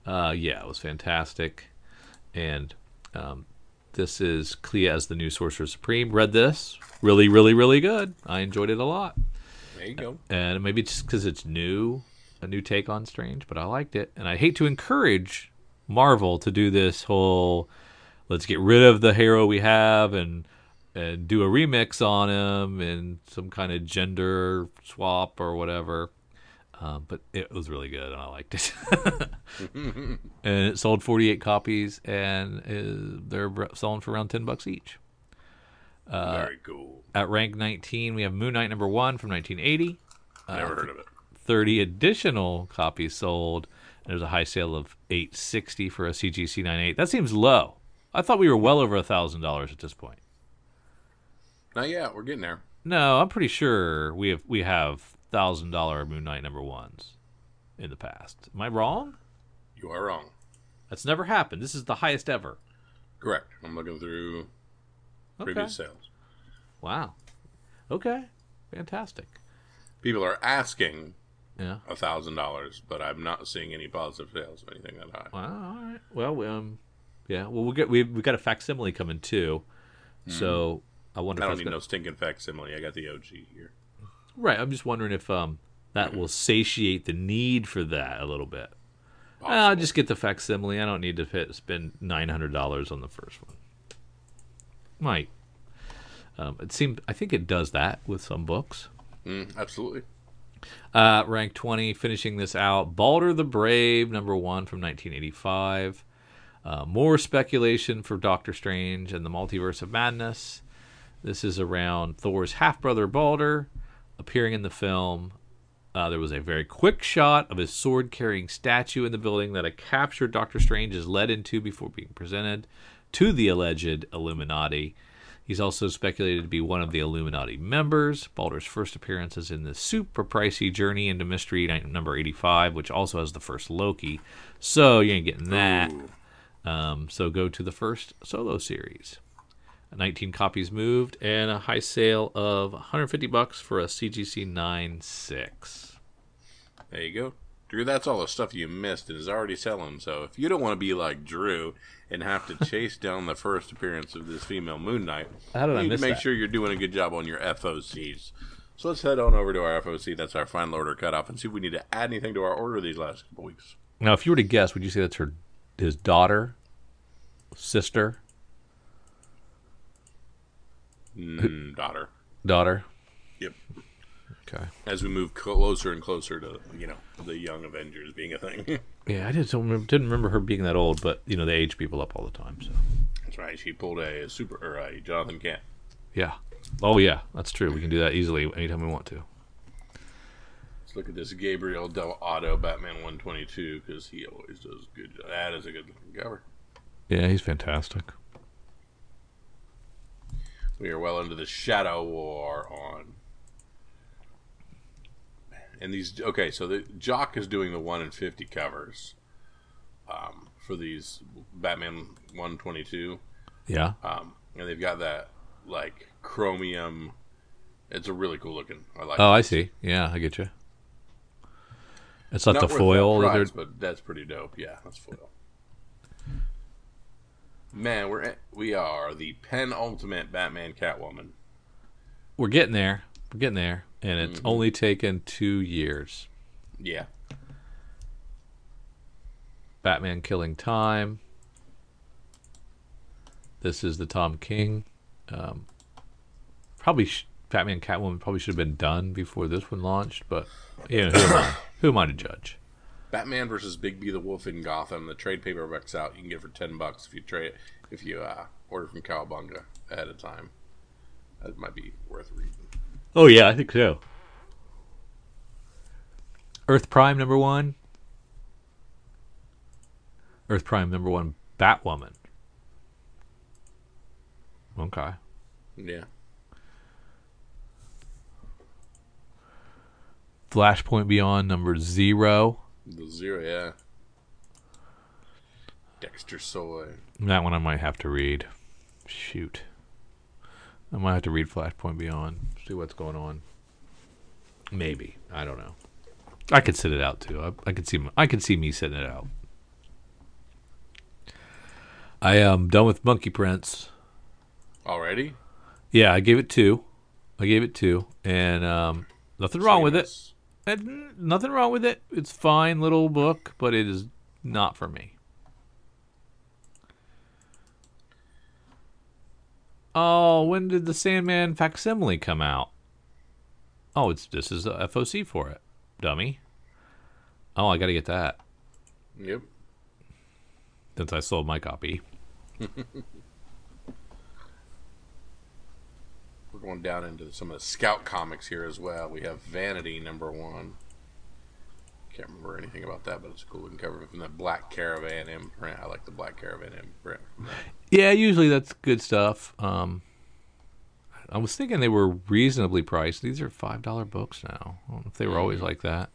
Uh, yeah, it was fantastic. And um, this is Clea as the new Sorcerer Supreme. Read this. Really, really, really good. I enjoyed it a lot. There you go. And maybe just because it's new, a new take on Strange, but I liked it. And I hate to encourage Marvel to do this whole let's get rid of the hero we have and and do a remix on him and some kind of gender swap or whatever. Um, but it was really good and I liked it. and it sold 48 copies and uh, they're selling for around 10 bucks each. Very cool. At rank 19, we have Moon Knight number one from 1980. Never heard of it. 30 additional copies sold. And there's a high sale of 860 for a CGC 98. That seems low. I thought we were well over a thousand dollars at this point. Not yet. We're getting there. No, I'm pretty sure we have we have thousand dollar Moon Knight number ones in the past. Am I wrong? You are wrong. That's never happened. This is the highest ever. Correct. I'm looking through Okay. previous sales. Wow. Okay. Fantastic. People are asking Yeah. a thousand dollars, but I'm not seeing any positive sales of anything that high. Wow. All right. Well, um, yeah. Well, we'll get we we got a facsimile coming too. So I wonder I don't need gonna, no stinking facsimile. I got the OG here. right. I'm just wondering if um that will satiate the need for that a little bit. I'll just get the facsimile. I don't need to spend nine hundred dollars on the first one. Might. Um, it seemed. I think it does that with some books. Mm, absolutely. Uh, rank 20, finishing this out. Balder the Brave, number one from 1985. Uh, more speculation for Doctor Strange and the Multiverse of Madness. This is around Thor's half brother Balder appearing in the film. Uh, there was a very quick shot of his sword carrying statue in the building that a captured Doctor Strange is led into before being presented to the alleged Illuminati. He's also speculated to be one of the Illuminati members. Balder's first appearance is in the super pricey Journey into Mystery number 85, which also has the first Loki. So you ain't getting that. Um, so go to the first solo series. 19 copies moved and a high sale of 150 bucks for a CGC 96. There you go. Drew, that's all the stuff you missed and is already selling. So if you don't want to be like Drew and have to chase down the first appearance of this female Moon Knight, How did you I need to make that? sure you're doing a good job on your FOCs. So let's head on over to our FOC. That's our final order cutoff, and see if we need to add anything to our order these last couple weeks. Now, if you were to guess, would you say that's her, his daughter, sister, Mm, daughter. daughter? Yep. Okay. As we move closer and closer to you know the young Avengers being a thing. Yeah, I didn't remember, didn't remember her being that old, but you know they age people up all the time. So that's right. She pulled a super or a Jonathan Kent. yeah. Oh yeah, that's true. We can do that easily anytime we want to. Let's look at this Gabriele Dell'Otto Batman 122 because he always does good. That is a good looking cover. Yeah, he's fantastic. We are well into the Shadow War on. And these okay, so the Jock is doing the one in fifty covers, um, for these Batman one twenty two, Yeah. um, and they've got that like chromium. It's a really cool looking. I like. Oh. I see. Yeah, I get you. It's not, Not the foil that price, but that's pretty dope. Yeah, that's foil. Man, we're we are the penultimate Batman Catwoman. we're getting there. we're getting there, and it's Mm-hmm. only taken two years. Yeah. Batman Killing Time. This is the Tom King. Um, probably sh- Batman Catwoman probably should have been done before this one launched, but you know, who am I? Who am I to judge? Batman versus Bigby the Wolf in Gotham. The trade paperback's out. You can get it for ten bucks if you trade if you uh, order from Cowabunga ahead of time. That might be worth reading. Oh yeah, I think so. Earth Prime number one. Earth Prime number one, Batwoman. Okay. Yeah. Flashpoint Beyond number zero. The zero, yeah. Dexter Soy. That one I might have to read. Shoot. I might have to read Flashpoint Beyond. See what's going on. Maybe. I don't know. I could sit it out too. I, I could see. I could see me sitting it out. I am done with Monkey Prince. Already? Yeah, I gave it two. I gave it two, and um, nothing wrong with it. And nothing wrong with it. It's fine little book, but it is not for me. Oh, when did the Sandman facsimile come out? Oh, it's this is a FOC for it, dummy. Oh, I got to get that Yep. since I sold my copy. We're going down into some of the Scout comics here as well. We have Vanity number one. Can't remember anything about that, but it's a cool looking cover from the Black Caravan imprint. I like the Black Caravan imprint. Yeah, usually that's good stuff. Um, I was thinking they were reasonably priced. These are five dollar books now. I don't know if they were always like that.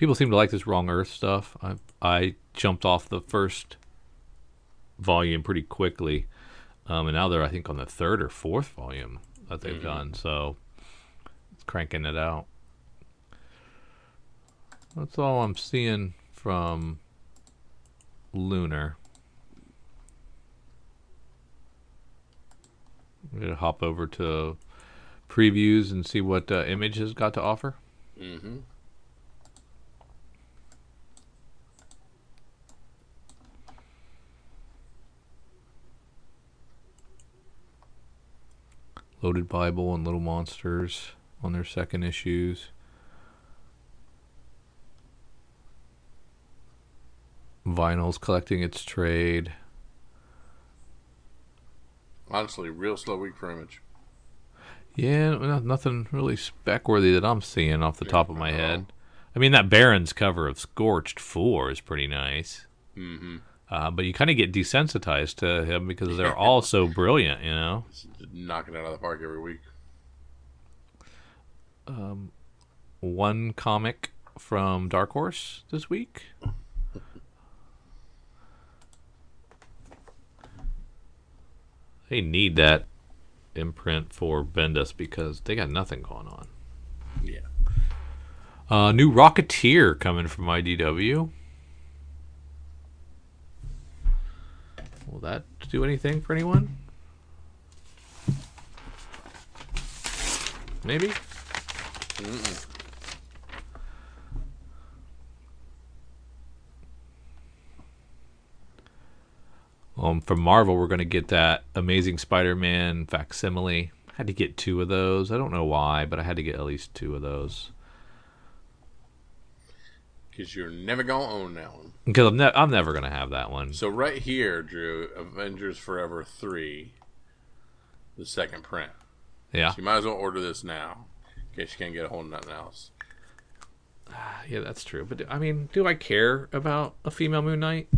People seem to like this Wrong Earth stuff. I I jumped off the first volume pretty quickly, um, and now they're I think on the third or fourth volume that they've done. So it's cranking it out. That's all I'm seeing from Lunar. I'm gonna hop over to previews and see what uh, Image has got to offer. Mm-hmm. Loaded Bible and Little Monsters on their second issues. Vinyl's collecting its trade. Honestly, real slow week for Image. Yeah, no- nothing really spec worthy that I'm seeing off the Yeah, top of my head. I mean, that Barends cover of Scorched 4 is pretty nice. Mm-hmm. Uh, but you kind of get desensitized to him because they're all so brilliant, you know? Knocking it out of the park every week. One comic from Dark Horse this week. They need that imprint for Bendis because they got nothing going on. Yeah. Uh, new Rocketeer coming from IDW. Will that do anything for anyone? Maybe. Um, from Marvel, we're going to get that Amazing Spider-Man facsimile. I Had to get two of those. I don't know why, but I had to get at least two of those. Because you're never to own that one. Because I'm, ne- I'm never gonna have that one. So right here, Drew, Avengers Forever 3, the second print. Yeah, So you might as well order this now, in case you can't get a hold of nothing else. Ah, yeah, that's true. But I mean, do I care about a female Moon Knight?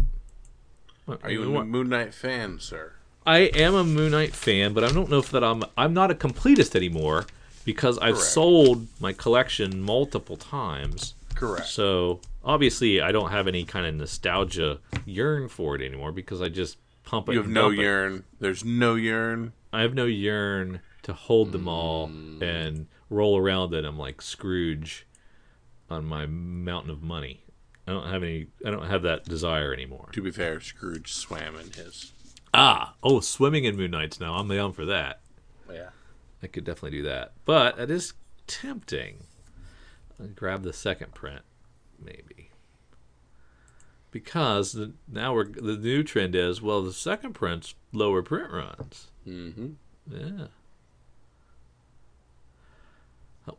Are you a Moon Knight fan, sir? I am a Moon Knight fan, but I don't know if that I'm. I'm not a completist anymore because I've Correct. sold my collection multiple times. Correct. So obviously, I don't have any kind of nostalgia yearn for it anymore because I just pump it. You have no it. yearn. There's no yearn. I have no yearn to hold them all Mm. and roll around in them like Scrooge on my mountain of money. I don't have any. I don't have that desire anymore. To be fair, Scrooge swam in his. Ah, oh, swimming in Moon Knights now. I'm down for that. Yeah. I could definitely do that, but it is tempting. I'll grab the second print, maybe, because the, now we're the new trend is well the second print's lower print runs. Mm-hmm. Yeah.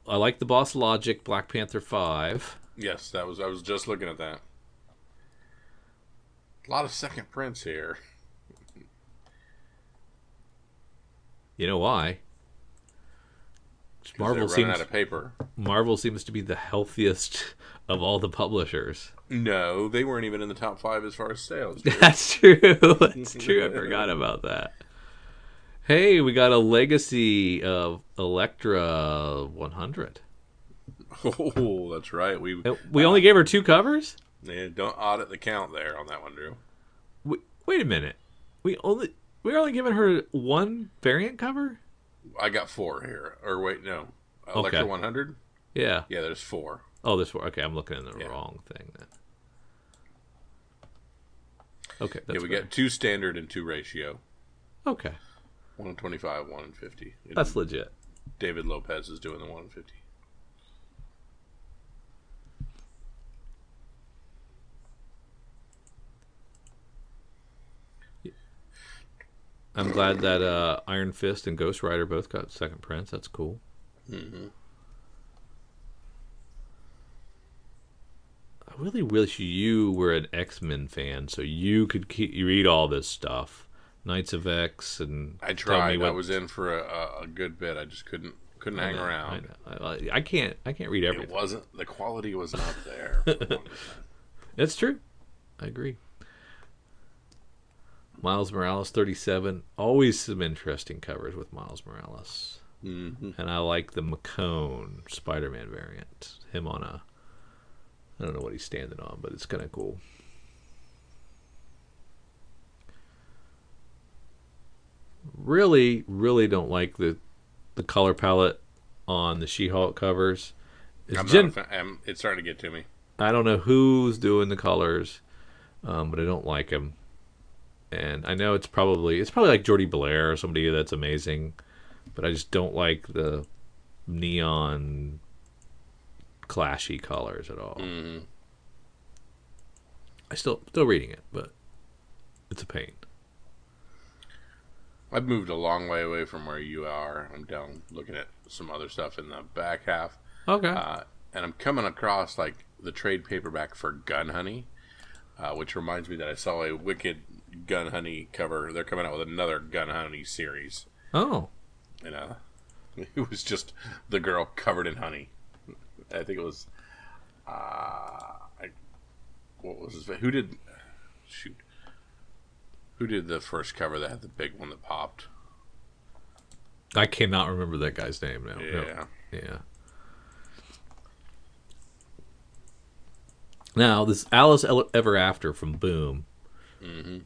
I like the Boss Logic Black Panther Five. Yes, that was. I was just looking at that. A lot of second prints here. You know why? Marvel seems out of paper. Marvel seems to be the healthiest of all the publishers. No, they weren't even in the top five as far as sales. dude. That's true. That's true. I forgot about that. Hey, we got a legacy of Elektra 100. oh, that's right. We Uh, We only gave her two covers. yeah, don't audit the count there on that one, Drew. Wait, wait a minute. We only we're only giving her one variant cover. I got four here. Or wait, no, Elektra Okay. 100. Yeah. Yeah, there's four. Oh, this one. Okay, I'm looking in the Yeah. wrong thing then. Okay, yeah, we fair. got two standard and two ratio. Okay, One in 25, one 50. That's legit. David Lopez is doing the one in I'm glad that uh, Iron Fist and Ghost Rider both got second prints. That's cool. Mm-hmm. I really wish you were an X Men fan so you could keep, you read all this stuff, Knights of X, and I tried. I was in for a, a, good bit. I just couldn't couldn't I hang know, around. I. I, can't I can't read It everything. wasn't the quality was not there. for the longest time. It's true. I agree. Miles Morales 37. Always some interesting covers with Miles Morales. Mhm. And I like the McKone Spider Man variant. Him on a. I don't know what he's standing on, but it's kind of cool. Really, really don't like the the color palette on the She Hulk covers. It's I'm gen- not fan. I'm, it's starting to get to me. I don't know who's doing the colors, um, but I don't like them. And I know it's probably it's probably like Jordie Bellaire or somebody that's amazing, but I just don't like the neon clashy colors at all. hmm I still still reading it, but it's a pain. I've moved a long way away from where you are. I'm down looking at some other stuff in the back half, Okay. uh, and I'm coming across like the trade paperback for Gun Honey, uh, which reminds me that I saw a Wicked Gun Honey cover. They're coming out with another Gun Honey series, oh, and uh, it was just the girl covered in honey. I think it was, uh, I, what was his? Who did? Shoot, who did the first cover that had the big one that popped? I cannot remember that guy's name now. No. Yeah. Yeah. Now, this Alice Ever After from Boom. hmm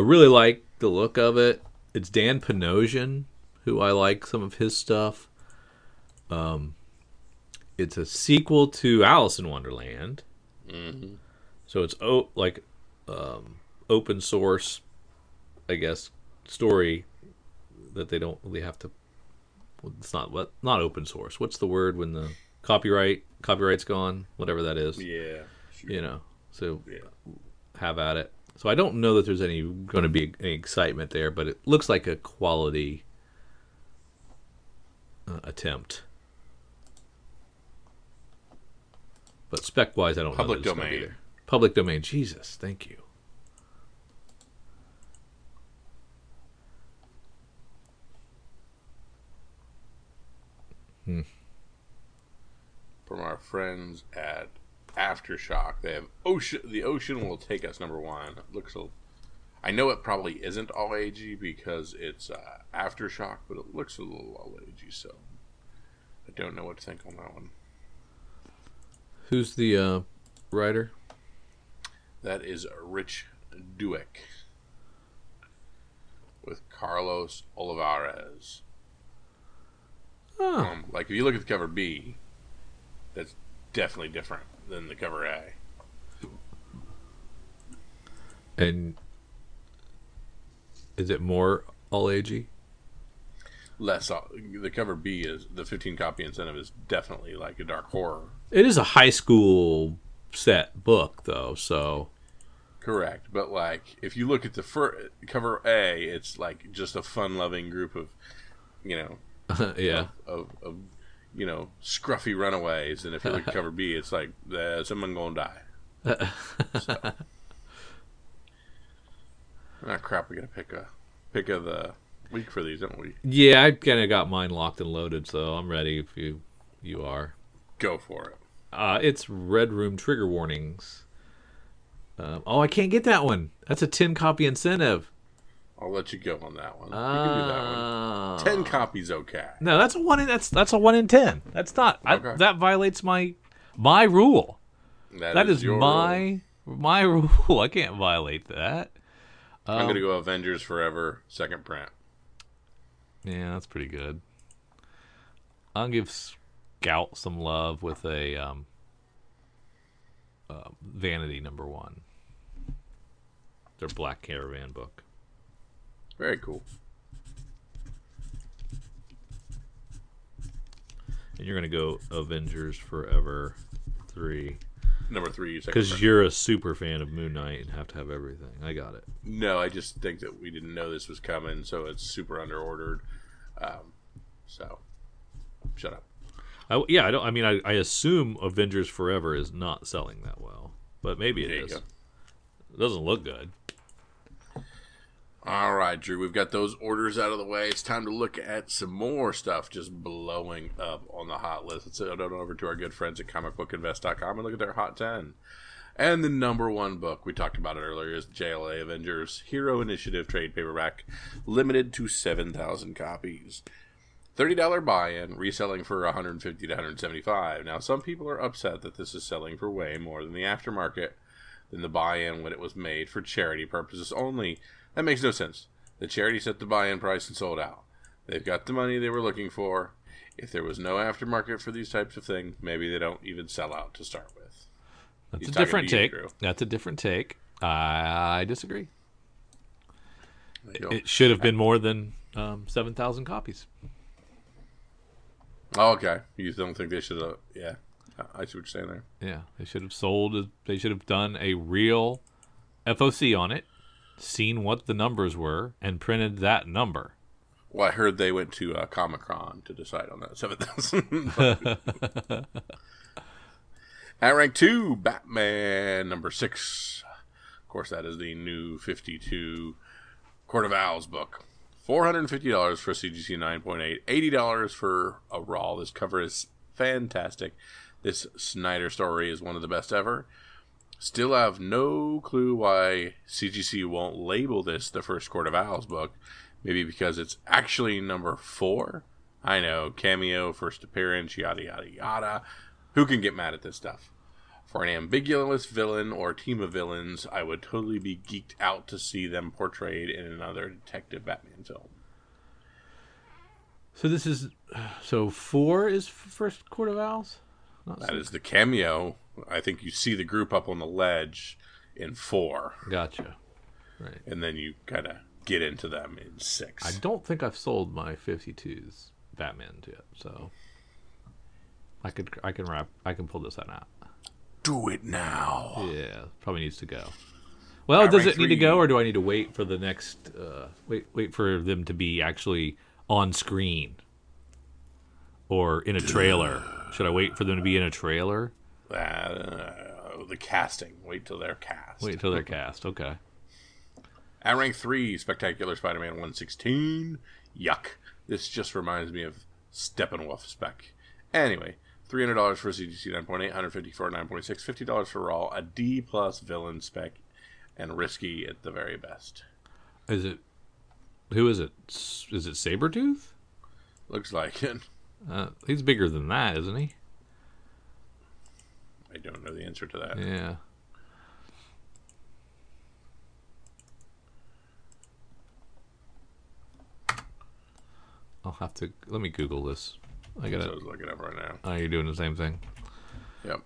I really like the look of it. It's Dan Panosian, who I like some of his stuff. Um, it's a sequel to Alice in Wonderland, hmm so it's o- like um, open source, I guess, story that they don't really have to. well, It's not what not open source. What's the word when the copyright copyright's gone? Whatever that is, Yeah. Sure. you know. So Yeah. have at it. So I don't know that there's any going to be any excitement there, but it looks like a quality uh, attempt. But spec wise, I don't Public know. that it's gonna be domain. Public domain. Jesus, thank you. Hmm. From our friends at Aftershock, they have ocean. The ocean will take us. Number one It looks. A, I know it probably isn't all AG because it's uh, Aftershock, but it looks a little all AG. So I don't know what to think on that one. Who's the uh, writer? That is Rich Douek with Carlos Olivares. Oh, Um, like if you look at the cover B, that's definitely different than the cover A. And is it more all agey? Less uh, the cover B is the 15 copy incentive is definitely like a dark horror. It is a high school set book though, so Correct, but like if you look at the fir- cover A, it's like just a fun-loving group of, you know, yeah. of, of you know scruffy runaways, and if you look at cover B, it's like uh, someone gonna die. so. Ah, crap! We gotta pick a pick of the week for these, don't we? Yeah, I kind of got mine locked and loaded, so I'm ready if you you are. Go for it. Uh, it's Red Room Trigger Warnings. Um, oh, I can't get that one. That's a 10 copy incentive. I'll let you go on that one. you can do that one. Uh, Ten copies, okay. No, that's a one in that's that's a one in ten. That's not I, Okay. that violates my my rule. that that is, your my my rule. I can't violate that. rule. I'm Um, gonna go Avengers Forever second print. Yeah, that's pretty good. I'll give Scout some love with a um, uh, Vanity number one. Their Black Caravan book. Very cool. And you're gonna go Avengers Forever three Number 3. because you're a super fan of Moon Knight and have to have everything. I got it. No, I just think that we didn't know this was coming, so it's super underordered. Um, so, shut up. I, yeah, I don't. I mean, I, I assume Avengers Forever is not selling that well, but maybe it go. It doesn't look good. All right, Drew, we've got those orders out of the way. It's time to look at some more stuff just blowing up on the hot list. Let's head on over to our good friends at comicbookinvest.com and look at their hot 10. And the number one book, we talked about it earlier, is JLA Avengers Hero Initiative Trade Paperback, limited to 7,000 copies. $30 buy-in, reselling for 150 to 175 Now, some people are upset that this is selling for way more than the aftermarket than the buy-in when it was made for charity purposes only. That makes no sense. The charity set the buy-in price and sold out. They've got the money they were looking for. If there was no aftermarket for these types of things, maybe they don't even sell out to start with. That's He's a different you, take. That's a different take. I disagree. There you go. It should have been more than um, seven thousand copies. Oh, okay. You don't think they should have? Yeah, I I see what you're saying there. Yeah, they should have sold. They should have done a real FOC on it, seen what the numbers were, and printed that number. Well, I heard they went to uh, Comic Con to decide on that seven thousand. At rank two, Batman number six. Of course, that is the new fifty-two Court of Owls book. Four hundred and fifty dollars for CGC nine point eight. Eighty dollars for a Raw. This cover is fantastic. This Snyder story is one of the best ever. Still have no clue why CGC won't label this the first Court of Owls book. Maybe because it's actually number four. I know, cameo, first appearance, yada yada yada. Who can get mad at this stuff? For an ambiguous villain or team of villains, I would totally be geeked out to see them portrayed in another Detective Batman film. So this is so four is first Court of Owls. Not That six. is the cameo. I think you see the group up on the ledge in four, Gotcha. Right. and then you kind of get into them in six. I don't think I've sold my 52s Batman yet, so I could I can wrap I can pull this one out. Do it now. Yeah, probably needs to go. Well, does it need to go, or do I need to wait for the next? Uh, wait, wait for them to be actually on screen, or in a trailer. Should I wait for them to be in a trailer? Uh, the casting. Wait till they're cast. Wait till they're cast. Okay. At rank three, Spectacular Spider-Man 116. Yuck. This just reminds me of Steppenwolf spec. Anyway, $300 for CGC 9.8, $150 for 9.6, $50 for Raw, a D plus villain spec, and risky at the very best. Is it? Who is it? Is it Sabretooth? Looks like it. Uh, he's bigger than that, isn't he? I don't know the answer to that. Yeah. I'll have to let me Google this. I got it. I was looking up right now. Are oh, you doing the same thing? Yep.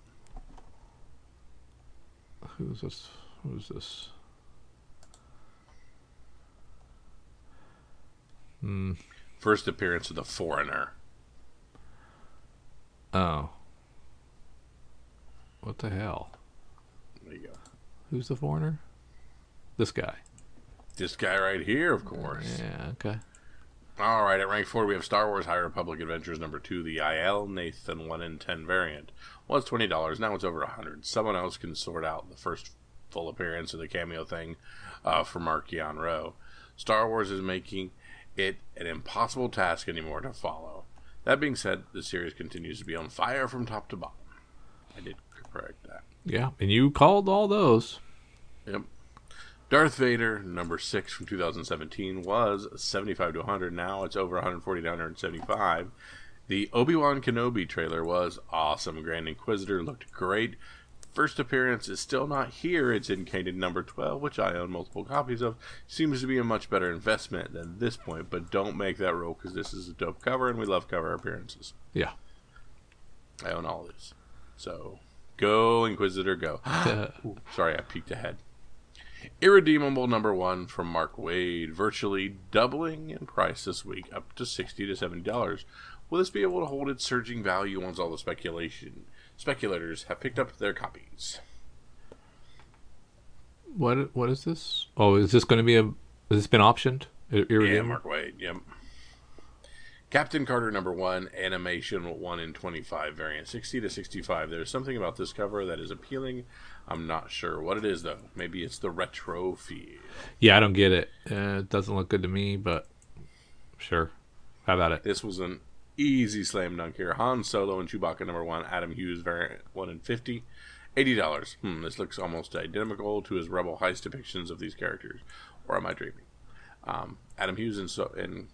Who's this? Who's this? Hmm. First appearance of the foreigner. Oh. What the hell? There you go. Who's the foreigner? This guy. This guy right here, of course. Yeah, okay. All right, at rank four, we have Star Wars High Republic Adventures number two, the IL Nathan 1 in 10 variant. Was $20, now it's over 100 Someone else can sort out the first full appearance of the cameo thing uh, for Marchion Ro. Star Wars is making it an impossible task anymore to follow. That being said, the series continues to be on fire from top to bottom. I did that. Yeah, and you called all those. Yep. Darth Vader, number six from 2017, was 75 to 100. Now it's over 140 to 175. The Obi Wan Kenobi trailer was awesome. Grand Inquisitor looked great. First appearance is still not here. It's in Canon number 12, which I own multiple copies of. Seems to be a much better investment than this point, but don't make that roll because this is a dope cover and we love cover appearances. Yeah. I own all these. So go, Inquisitor, go. Sorry, I peeked ahead. Irredeemable number one from Mark Waid, virtually doubling in price this week, up to sixty to seventy dollars. Will this be able to hold its surging value once all the speculation speculators have picked up their copies? what what is this? Oh, is this going to be a has this been optioned? Ir- Yeah, Irredeemable? Mark Waid. Yep. Captain Carter number one, animation one in twenty five variant, sixty to sixty five. There's something about this cover that is appealing. I'm not sure what it is though. Maybe it's the retro feel. Yeah, I don't get it. Uh, it doesn't look good to me, but sure. How about it? This was an easy slam dunk here. Han Solo and Chewbacca number one, Adam Hughes variant one in fifty. Eighty dollars. Hmm, this looks almost identical to his Rebel heist depictions of these characters. Or am I dreaming? Um, Adam Hughes in, so- in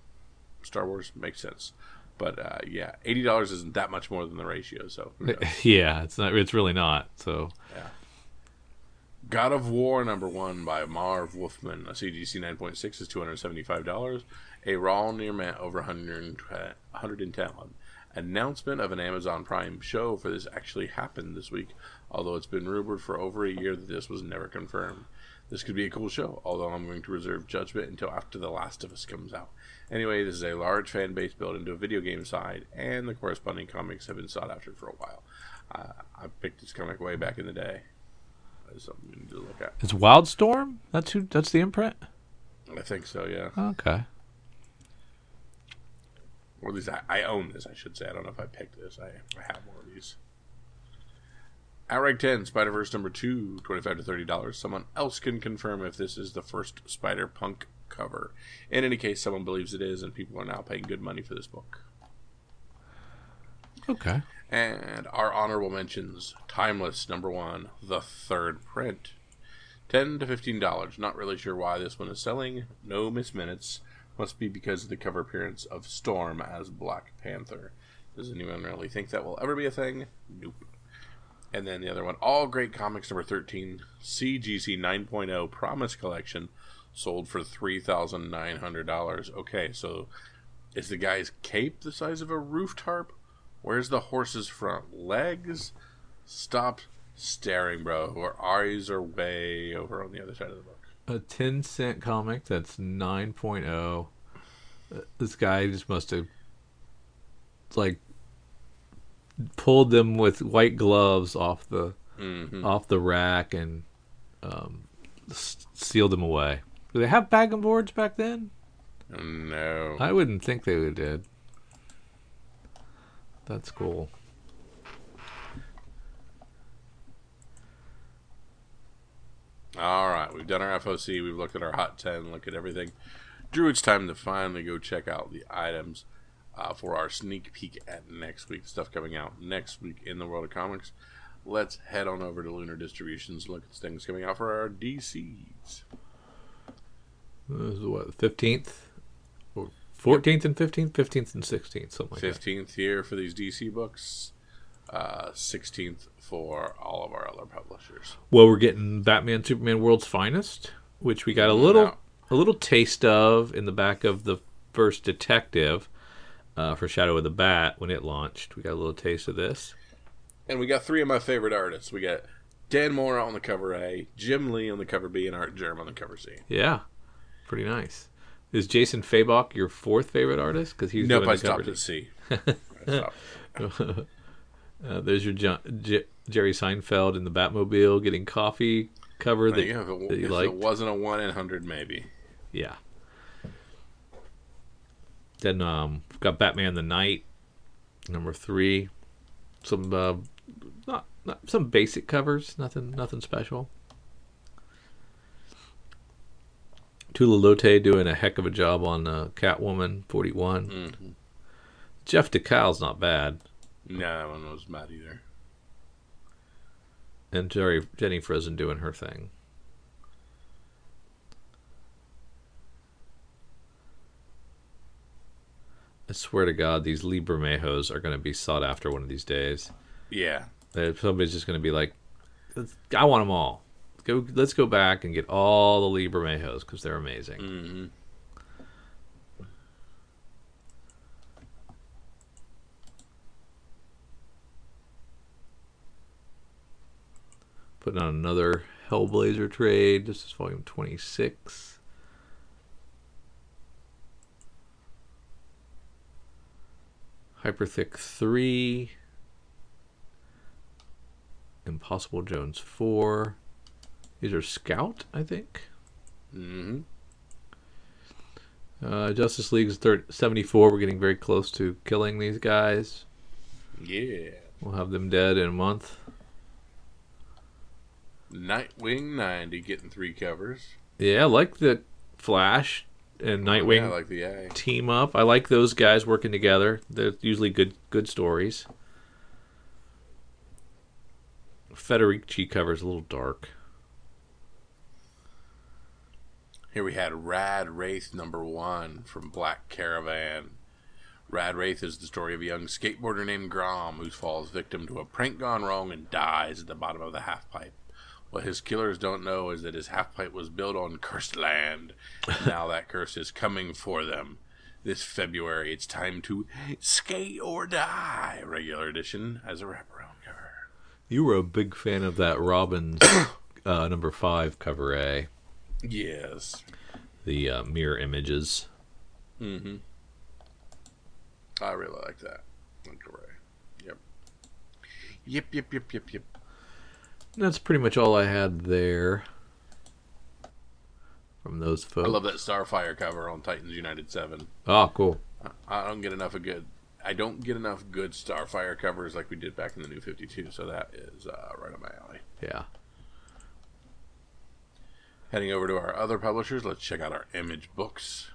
Star Wars makes sense. But uh, yeah, eighty dollars isn't that much more than the ratio. So yeah, it's not. It's really not. So God of War number one by Marv Wolfman. A CGC 9.6 is $275. A Raw near mint over 110. Announcement of an Amazon Prime show for this actually happened this week, although it's been rumored for over a year that this was never confirmed. This could be a cool show, although I'm going to reserve judgment until after The Last of Us comes out. Anyway, this is a large fan base built into a video game side, and the corresponding comics have been sought after for a while. Uh, I picked this comic way back in the day. That's something you need to look at. it's Wildstorm. That's who. That's the imprint. I think so, yeah. Okay. Or at least I, I own this, I should say. I don't know if I picked this. I, I have one of these. At rank 10, Spider Verse number 2, 25 to $30. Someone else can confirm if this is the first Spider Punk cover. In any case, someone believes it is, and people are now paying good money for this book. Okay. And our honorable mentions Timeless, number one, the third print. 10 to $15. Not really sure why this one is selling. No miss minutes. Must be because of the cover appearance of Storm as Black Panther. Does anyone really think that will ever be a thing? Nope. And then the other one, All Great Comics number 13, CGC 9.0 Promise Collection, sold for $3,900. Okay, so is the guy's cape the size of a roof tarp? Where's the horse's front legs? Stop staring, bro. Our eyes are way over on the other side of the book. A 10 cent comic that's 9.0. Uh, This guy just must have like pulled them with white gloves off the Mm-hmm. off the rack and um, sealed them away. Do they have bag and boards back then? No. I wouldn't think they would did. That's cool. All right, we've done our FOC. We've looked at our hot 10, look at everything. Drew, it's time to finally go check out the items uh, for our sneak peek at next week. Stuff coming out next week in the world of comics. Let's head on over to Lunar Distributions and look at things coming out for our DCs. This is what fifteenth, or fourteenth and fifteenth, fifteenth and sixteenth, something like that. Fifteenth year for these DC books. Uh, Sixteenth for all of our other publishers. Well, we're getting Batman Superman World's Finest, which we got a little Yeah. a little taste of in the back of the first Detective uh, for Shadow of the Bat when it launched. We got a little taste of this. And we got three of my favorite artists. We got Dan Mora on the cover A, Jim Lee on the cover B, and Artgerm on the cover C. Yeah, pretty nice. Is Jason Fabok your fourth favorite artist? Because he's Nope, I stopped at C. Stopped. Uh, there's your John, J- Jerry Seinfeld in the Batmobile getting coffee cover that, you go. If, that it, you it wasn't a one in hundred, maybe. Yeah. Then um, got Batman the Night, number three. Some uh, not, not some basic covers, nothing nothing special. Tula Lotay doing a heck of a job on uh, Catwoman forty one. Mm-hmm. Jeff Dekal's not bad, No, that one was mad either. and Jerry Jenny Frison doing her thing. I swear to God, these Lee Bermejos are going to be sought after one of these days. Yeah. That somebody's just going to be like, I want them all. Go, let's go back and get all the Lee Bermejos because they're amazing. hmm Putting on another Hellblazer trade. This is volume 26. Hyperthick 3. Impossible Jones 4. These are Scout, I think. Mm-hmm. Uh, Justice League's thir 74. We're getting very close to killing these guys. Yeah. We'll have them dead in a month. Nightwing 90 getting three covers. Yeah, I like the Flash and Nightwing Yeah, I like the team up. I like those guys working together. They're usually good good stories. Federici cover's a little dark. Here we had Rad Wraith number one from Black Caravan. Rad Wraith is the story of a young skateboarder named Grom who falls victim to a prank gone wrong and dies at the bottom of the half pipe. What his killers don't know is that his half pipe was built on cursed land. now that curse is coming for them. This February, it's time to skate or die. Regular edition as a wraparound cover. You were a big fan of that Robbins uh, number five cover A, Yes. the uh, mirror images. Mm-hmm. I really like that. Like. Yep. Yep, yep, yep, yep, yep. And that's pretty much all I had there from those folks. I love that Starfire cover on Titans United 7. Oh, cool. I- I don't get enough of good. I don't get enough good Starfire covers like we did back in the New 52, so that is uh, right on my alley. Yeah. Heading over to our other publishers, let's check out our image books.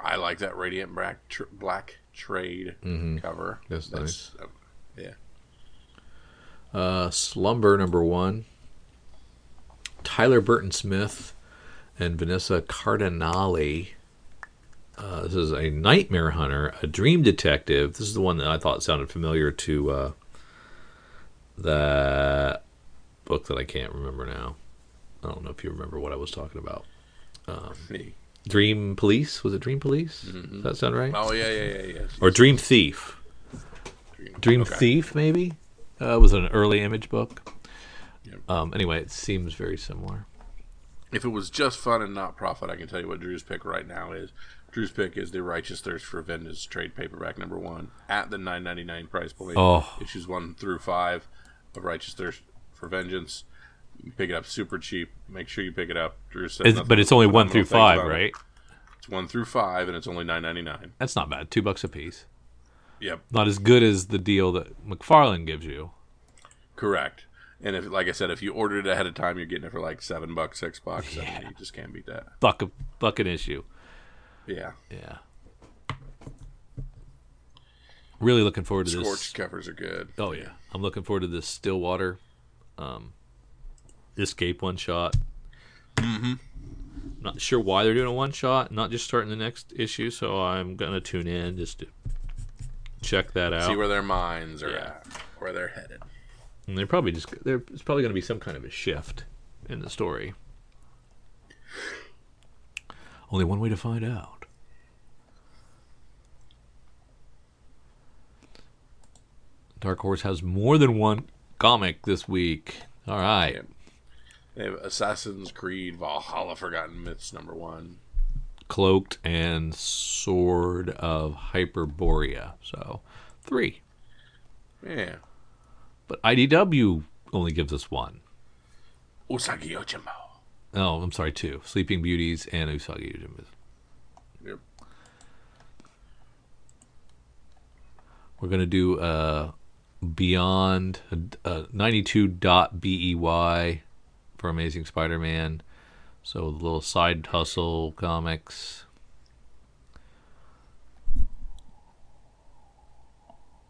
I like that Radiant Black, tr- black Trade Mhm. cover. That's uh, yeah. Uh, Slumber number one. Tyler Burton Smith and Vanessa Cardinali. Uh, this is a nightmare hunter, a dream detective. This is the one that I thought sounded familiar to uh, the book that I can't remember now. I don't know if you remember what I was talking about. Me. Dream Police was it Dream Police? Does that sound right? Oh, yeah, yeah, yeah, yeah. Or Dream Thief? Dream Okay. Thief, maybe. Uh, was it an early image book. Yep. Um, anyway, it seems very similar. If it was just fun and not profit, I can tell you what Drew's pick right now is. Drew's pick is the Righteous Thirst for Vengeance trade paperback number one at the nine ninety nine price point. Oh. Issues one through five of Righteous Thirst for Vengeance. Pick it up super cheap. Make sure you pick it up. Drew said, It's, but it's only one through five, about it. right? It's one through five, and it's only nine ninety nine. That's not bad. Two bucks a piece. Yep, Not as good as the deal that McFarlane gives you. correct. And if, like I said, if you ordered it ahead of time, you're getting it for like seven bucks, six bucks. Yeah. you just can't beat that. Fuck a buck an issue. Yeah, Yeah. Really looking forward to scorched this. covers are good. Oh yeah, I'm looking forward to this Stillwater, um, Escape one shot. Mm-hmm. Not sure why they're doing a one shot, not just starting the next issue. So I'm gonna tune in just to check that out. See where their minds are Yeah. at, where they're headed. And they're probably just there's probably going to be some kind of a shift in the story. Only one way to find out. Dark Horse has more than one comic this week. All right. They have Assassin's Creed Valhalla Forgotten Myths number one. Cloaked and Sword of Hyperborea. So three. Yeah. But IDW only gives us one. Usagi Yojimbo. Oh, I'm sorry, two. Sleeping Beauties and Usagi Yojimbo. Yep. We're gonna do uh, Beyond uh, 92.bey for Amazing Spider-Man. So the little side hustle comics.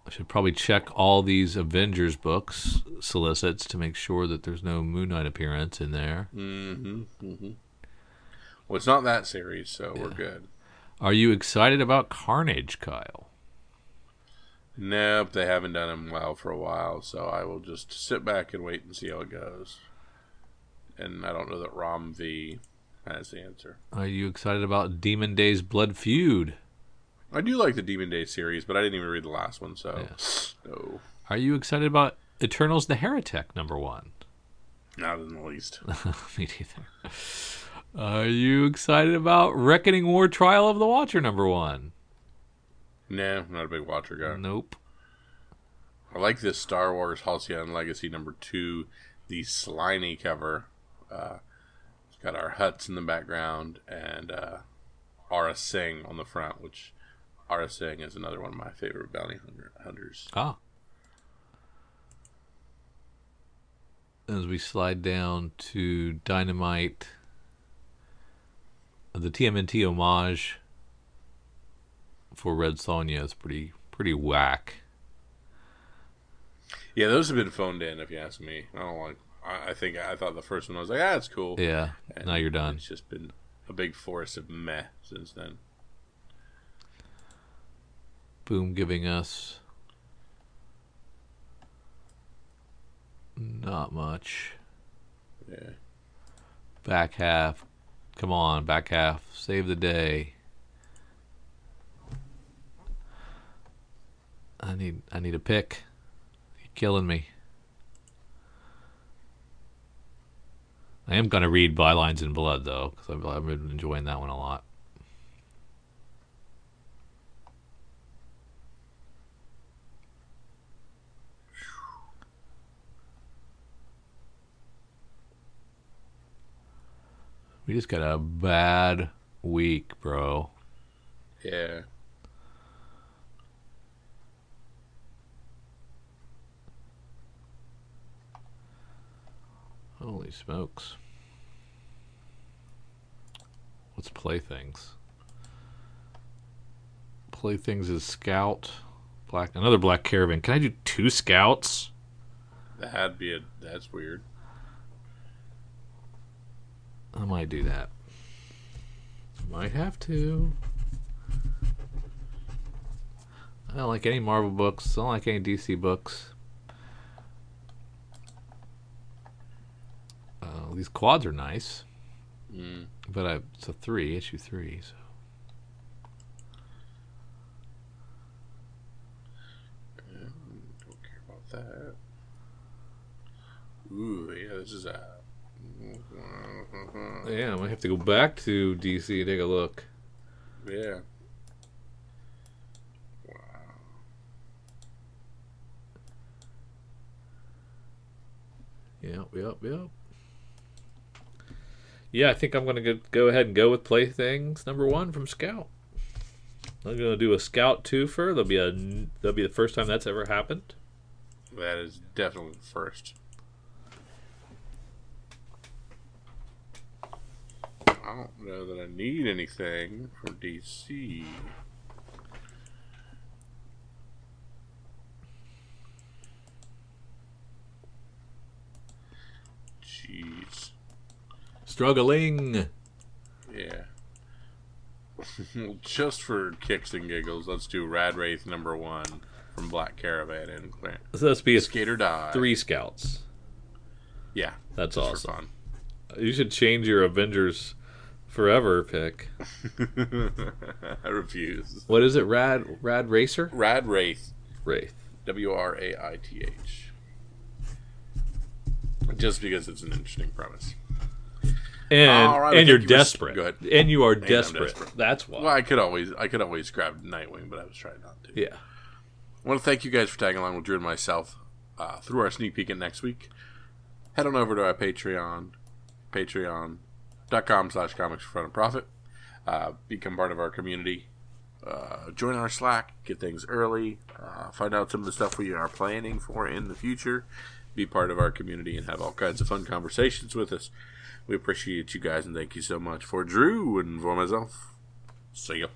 I should probably check all these Avengers books solicits to make sure that there's no Moon Knight appearance in there. Mm-hmm. Mm-hmm. Well, it's not that series, so we're good. Are you excited about Carnage, Kyle? Nope, they haven't done him well for a while, so I will just sit back and wait and see how it goes. And I don't know that Ram V has the answer. Are you excited about Demon Days Blood Feud? I do like the Demon Day series, but I didn't even read the last one, so no, Are you excited about Eternals the Heretic number one? not in the least. Me neither. Are you excited about Reckoning War Trial of the Watcher number one? No, not a big watcher guy. Nope. I like this Star Wars Halcyon Legacy number two, the slimy cover. Uh, it's got our Hutts in the background and uh, Aurra Sing on the front, which Aurra Sing is another one of my favorite bounty hunter- hunters. Ah. As we slide down to Dynamite, the TMNT homage for Red Sonja is pretty pretty whack. Yeah, those have been phoned in, if you ask me. I don't like. I, I think I thought the first one I was like, ah, it's cool. Yeah. And now you're done. It's just been a big force of meh since then. Boom giving us not much. Yeah. Back half. Come on, back half. Save the day. I need I need a pick. You're killing me. I am gonna read Bylines in Blood though, because I've, I've been enjoying that one a lot. We just got a bad week, bro. Yeah. Holy smokes. What's Playthings? Playthings is Scout. Black another black caravan. Can I do two scouts? That'd be a. That's weird. I might do that. Might have to. I don't like any Marvel books. I don't like any DC books. Uh, these quads are nice, Mm. but I, it's a three, issue three. So Don't care about that. Ooh, yeah, this is a. yeah, I might have to go back to DC and take a look. Yeah. Wow. Yep, yep, yep. Yeah, I think I'm gonna go, go ahead and go with Playthings number one from Scout. I'm gonna do a Scout twofer. That'll be a that'll be the first time that's ever happened. That is definitely the first. I don't know that I need anything from DC. Jeez. Struggling. Yeah. Just for kicks and giggles, let's do Rad Wraith number one from Black Caravan and Clan. So that's be a Skater Die. three Scouts. Yeah. That's awesome. You should change your Avengers Forever pick. I refuse. What is it? Rad Rad Racer Rad Wraith. Wraith. W R A I T H. just because it's an interesting premise. And right, and you're were- desperate. ahead. And you are desperate. desperate. That's why. Well, I could always I could always grab Nightwing, but I was trying not to. Yeah. I want to thank you guys for tagging along with Drew and myself uh, through our sneak peek at next week. Head on over to our Patreon, patreon.com slash comics for fun and profit. Uh, become part of our community. Uh, join our Slack, get things early, uh, find out some of the stuff we are planning for in the future. Be part of our community and have all kinds of fun conversations with us. We appreciate you guys and thank you so much. For Drew and for myself, see ya.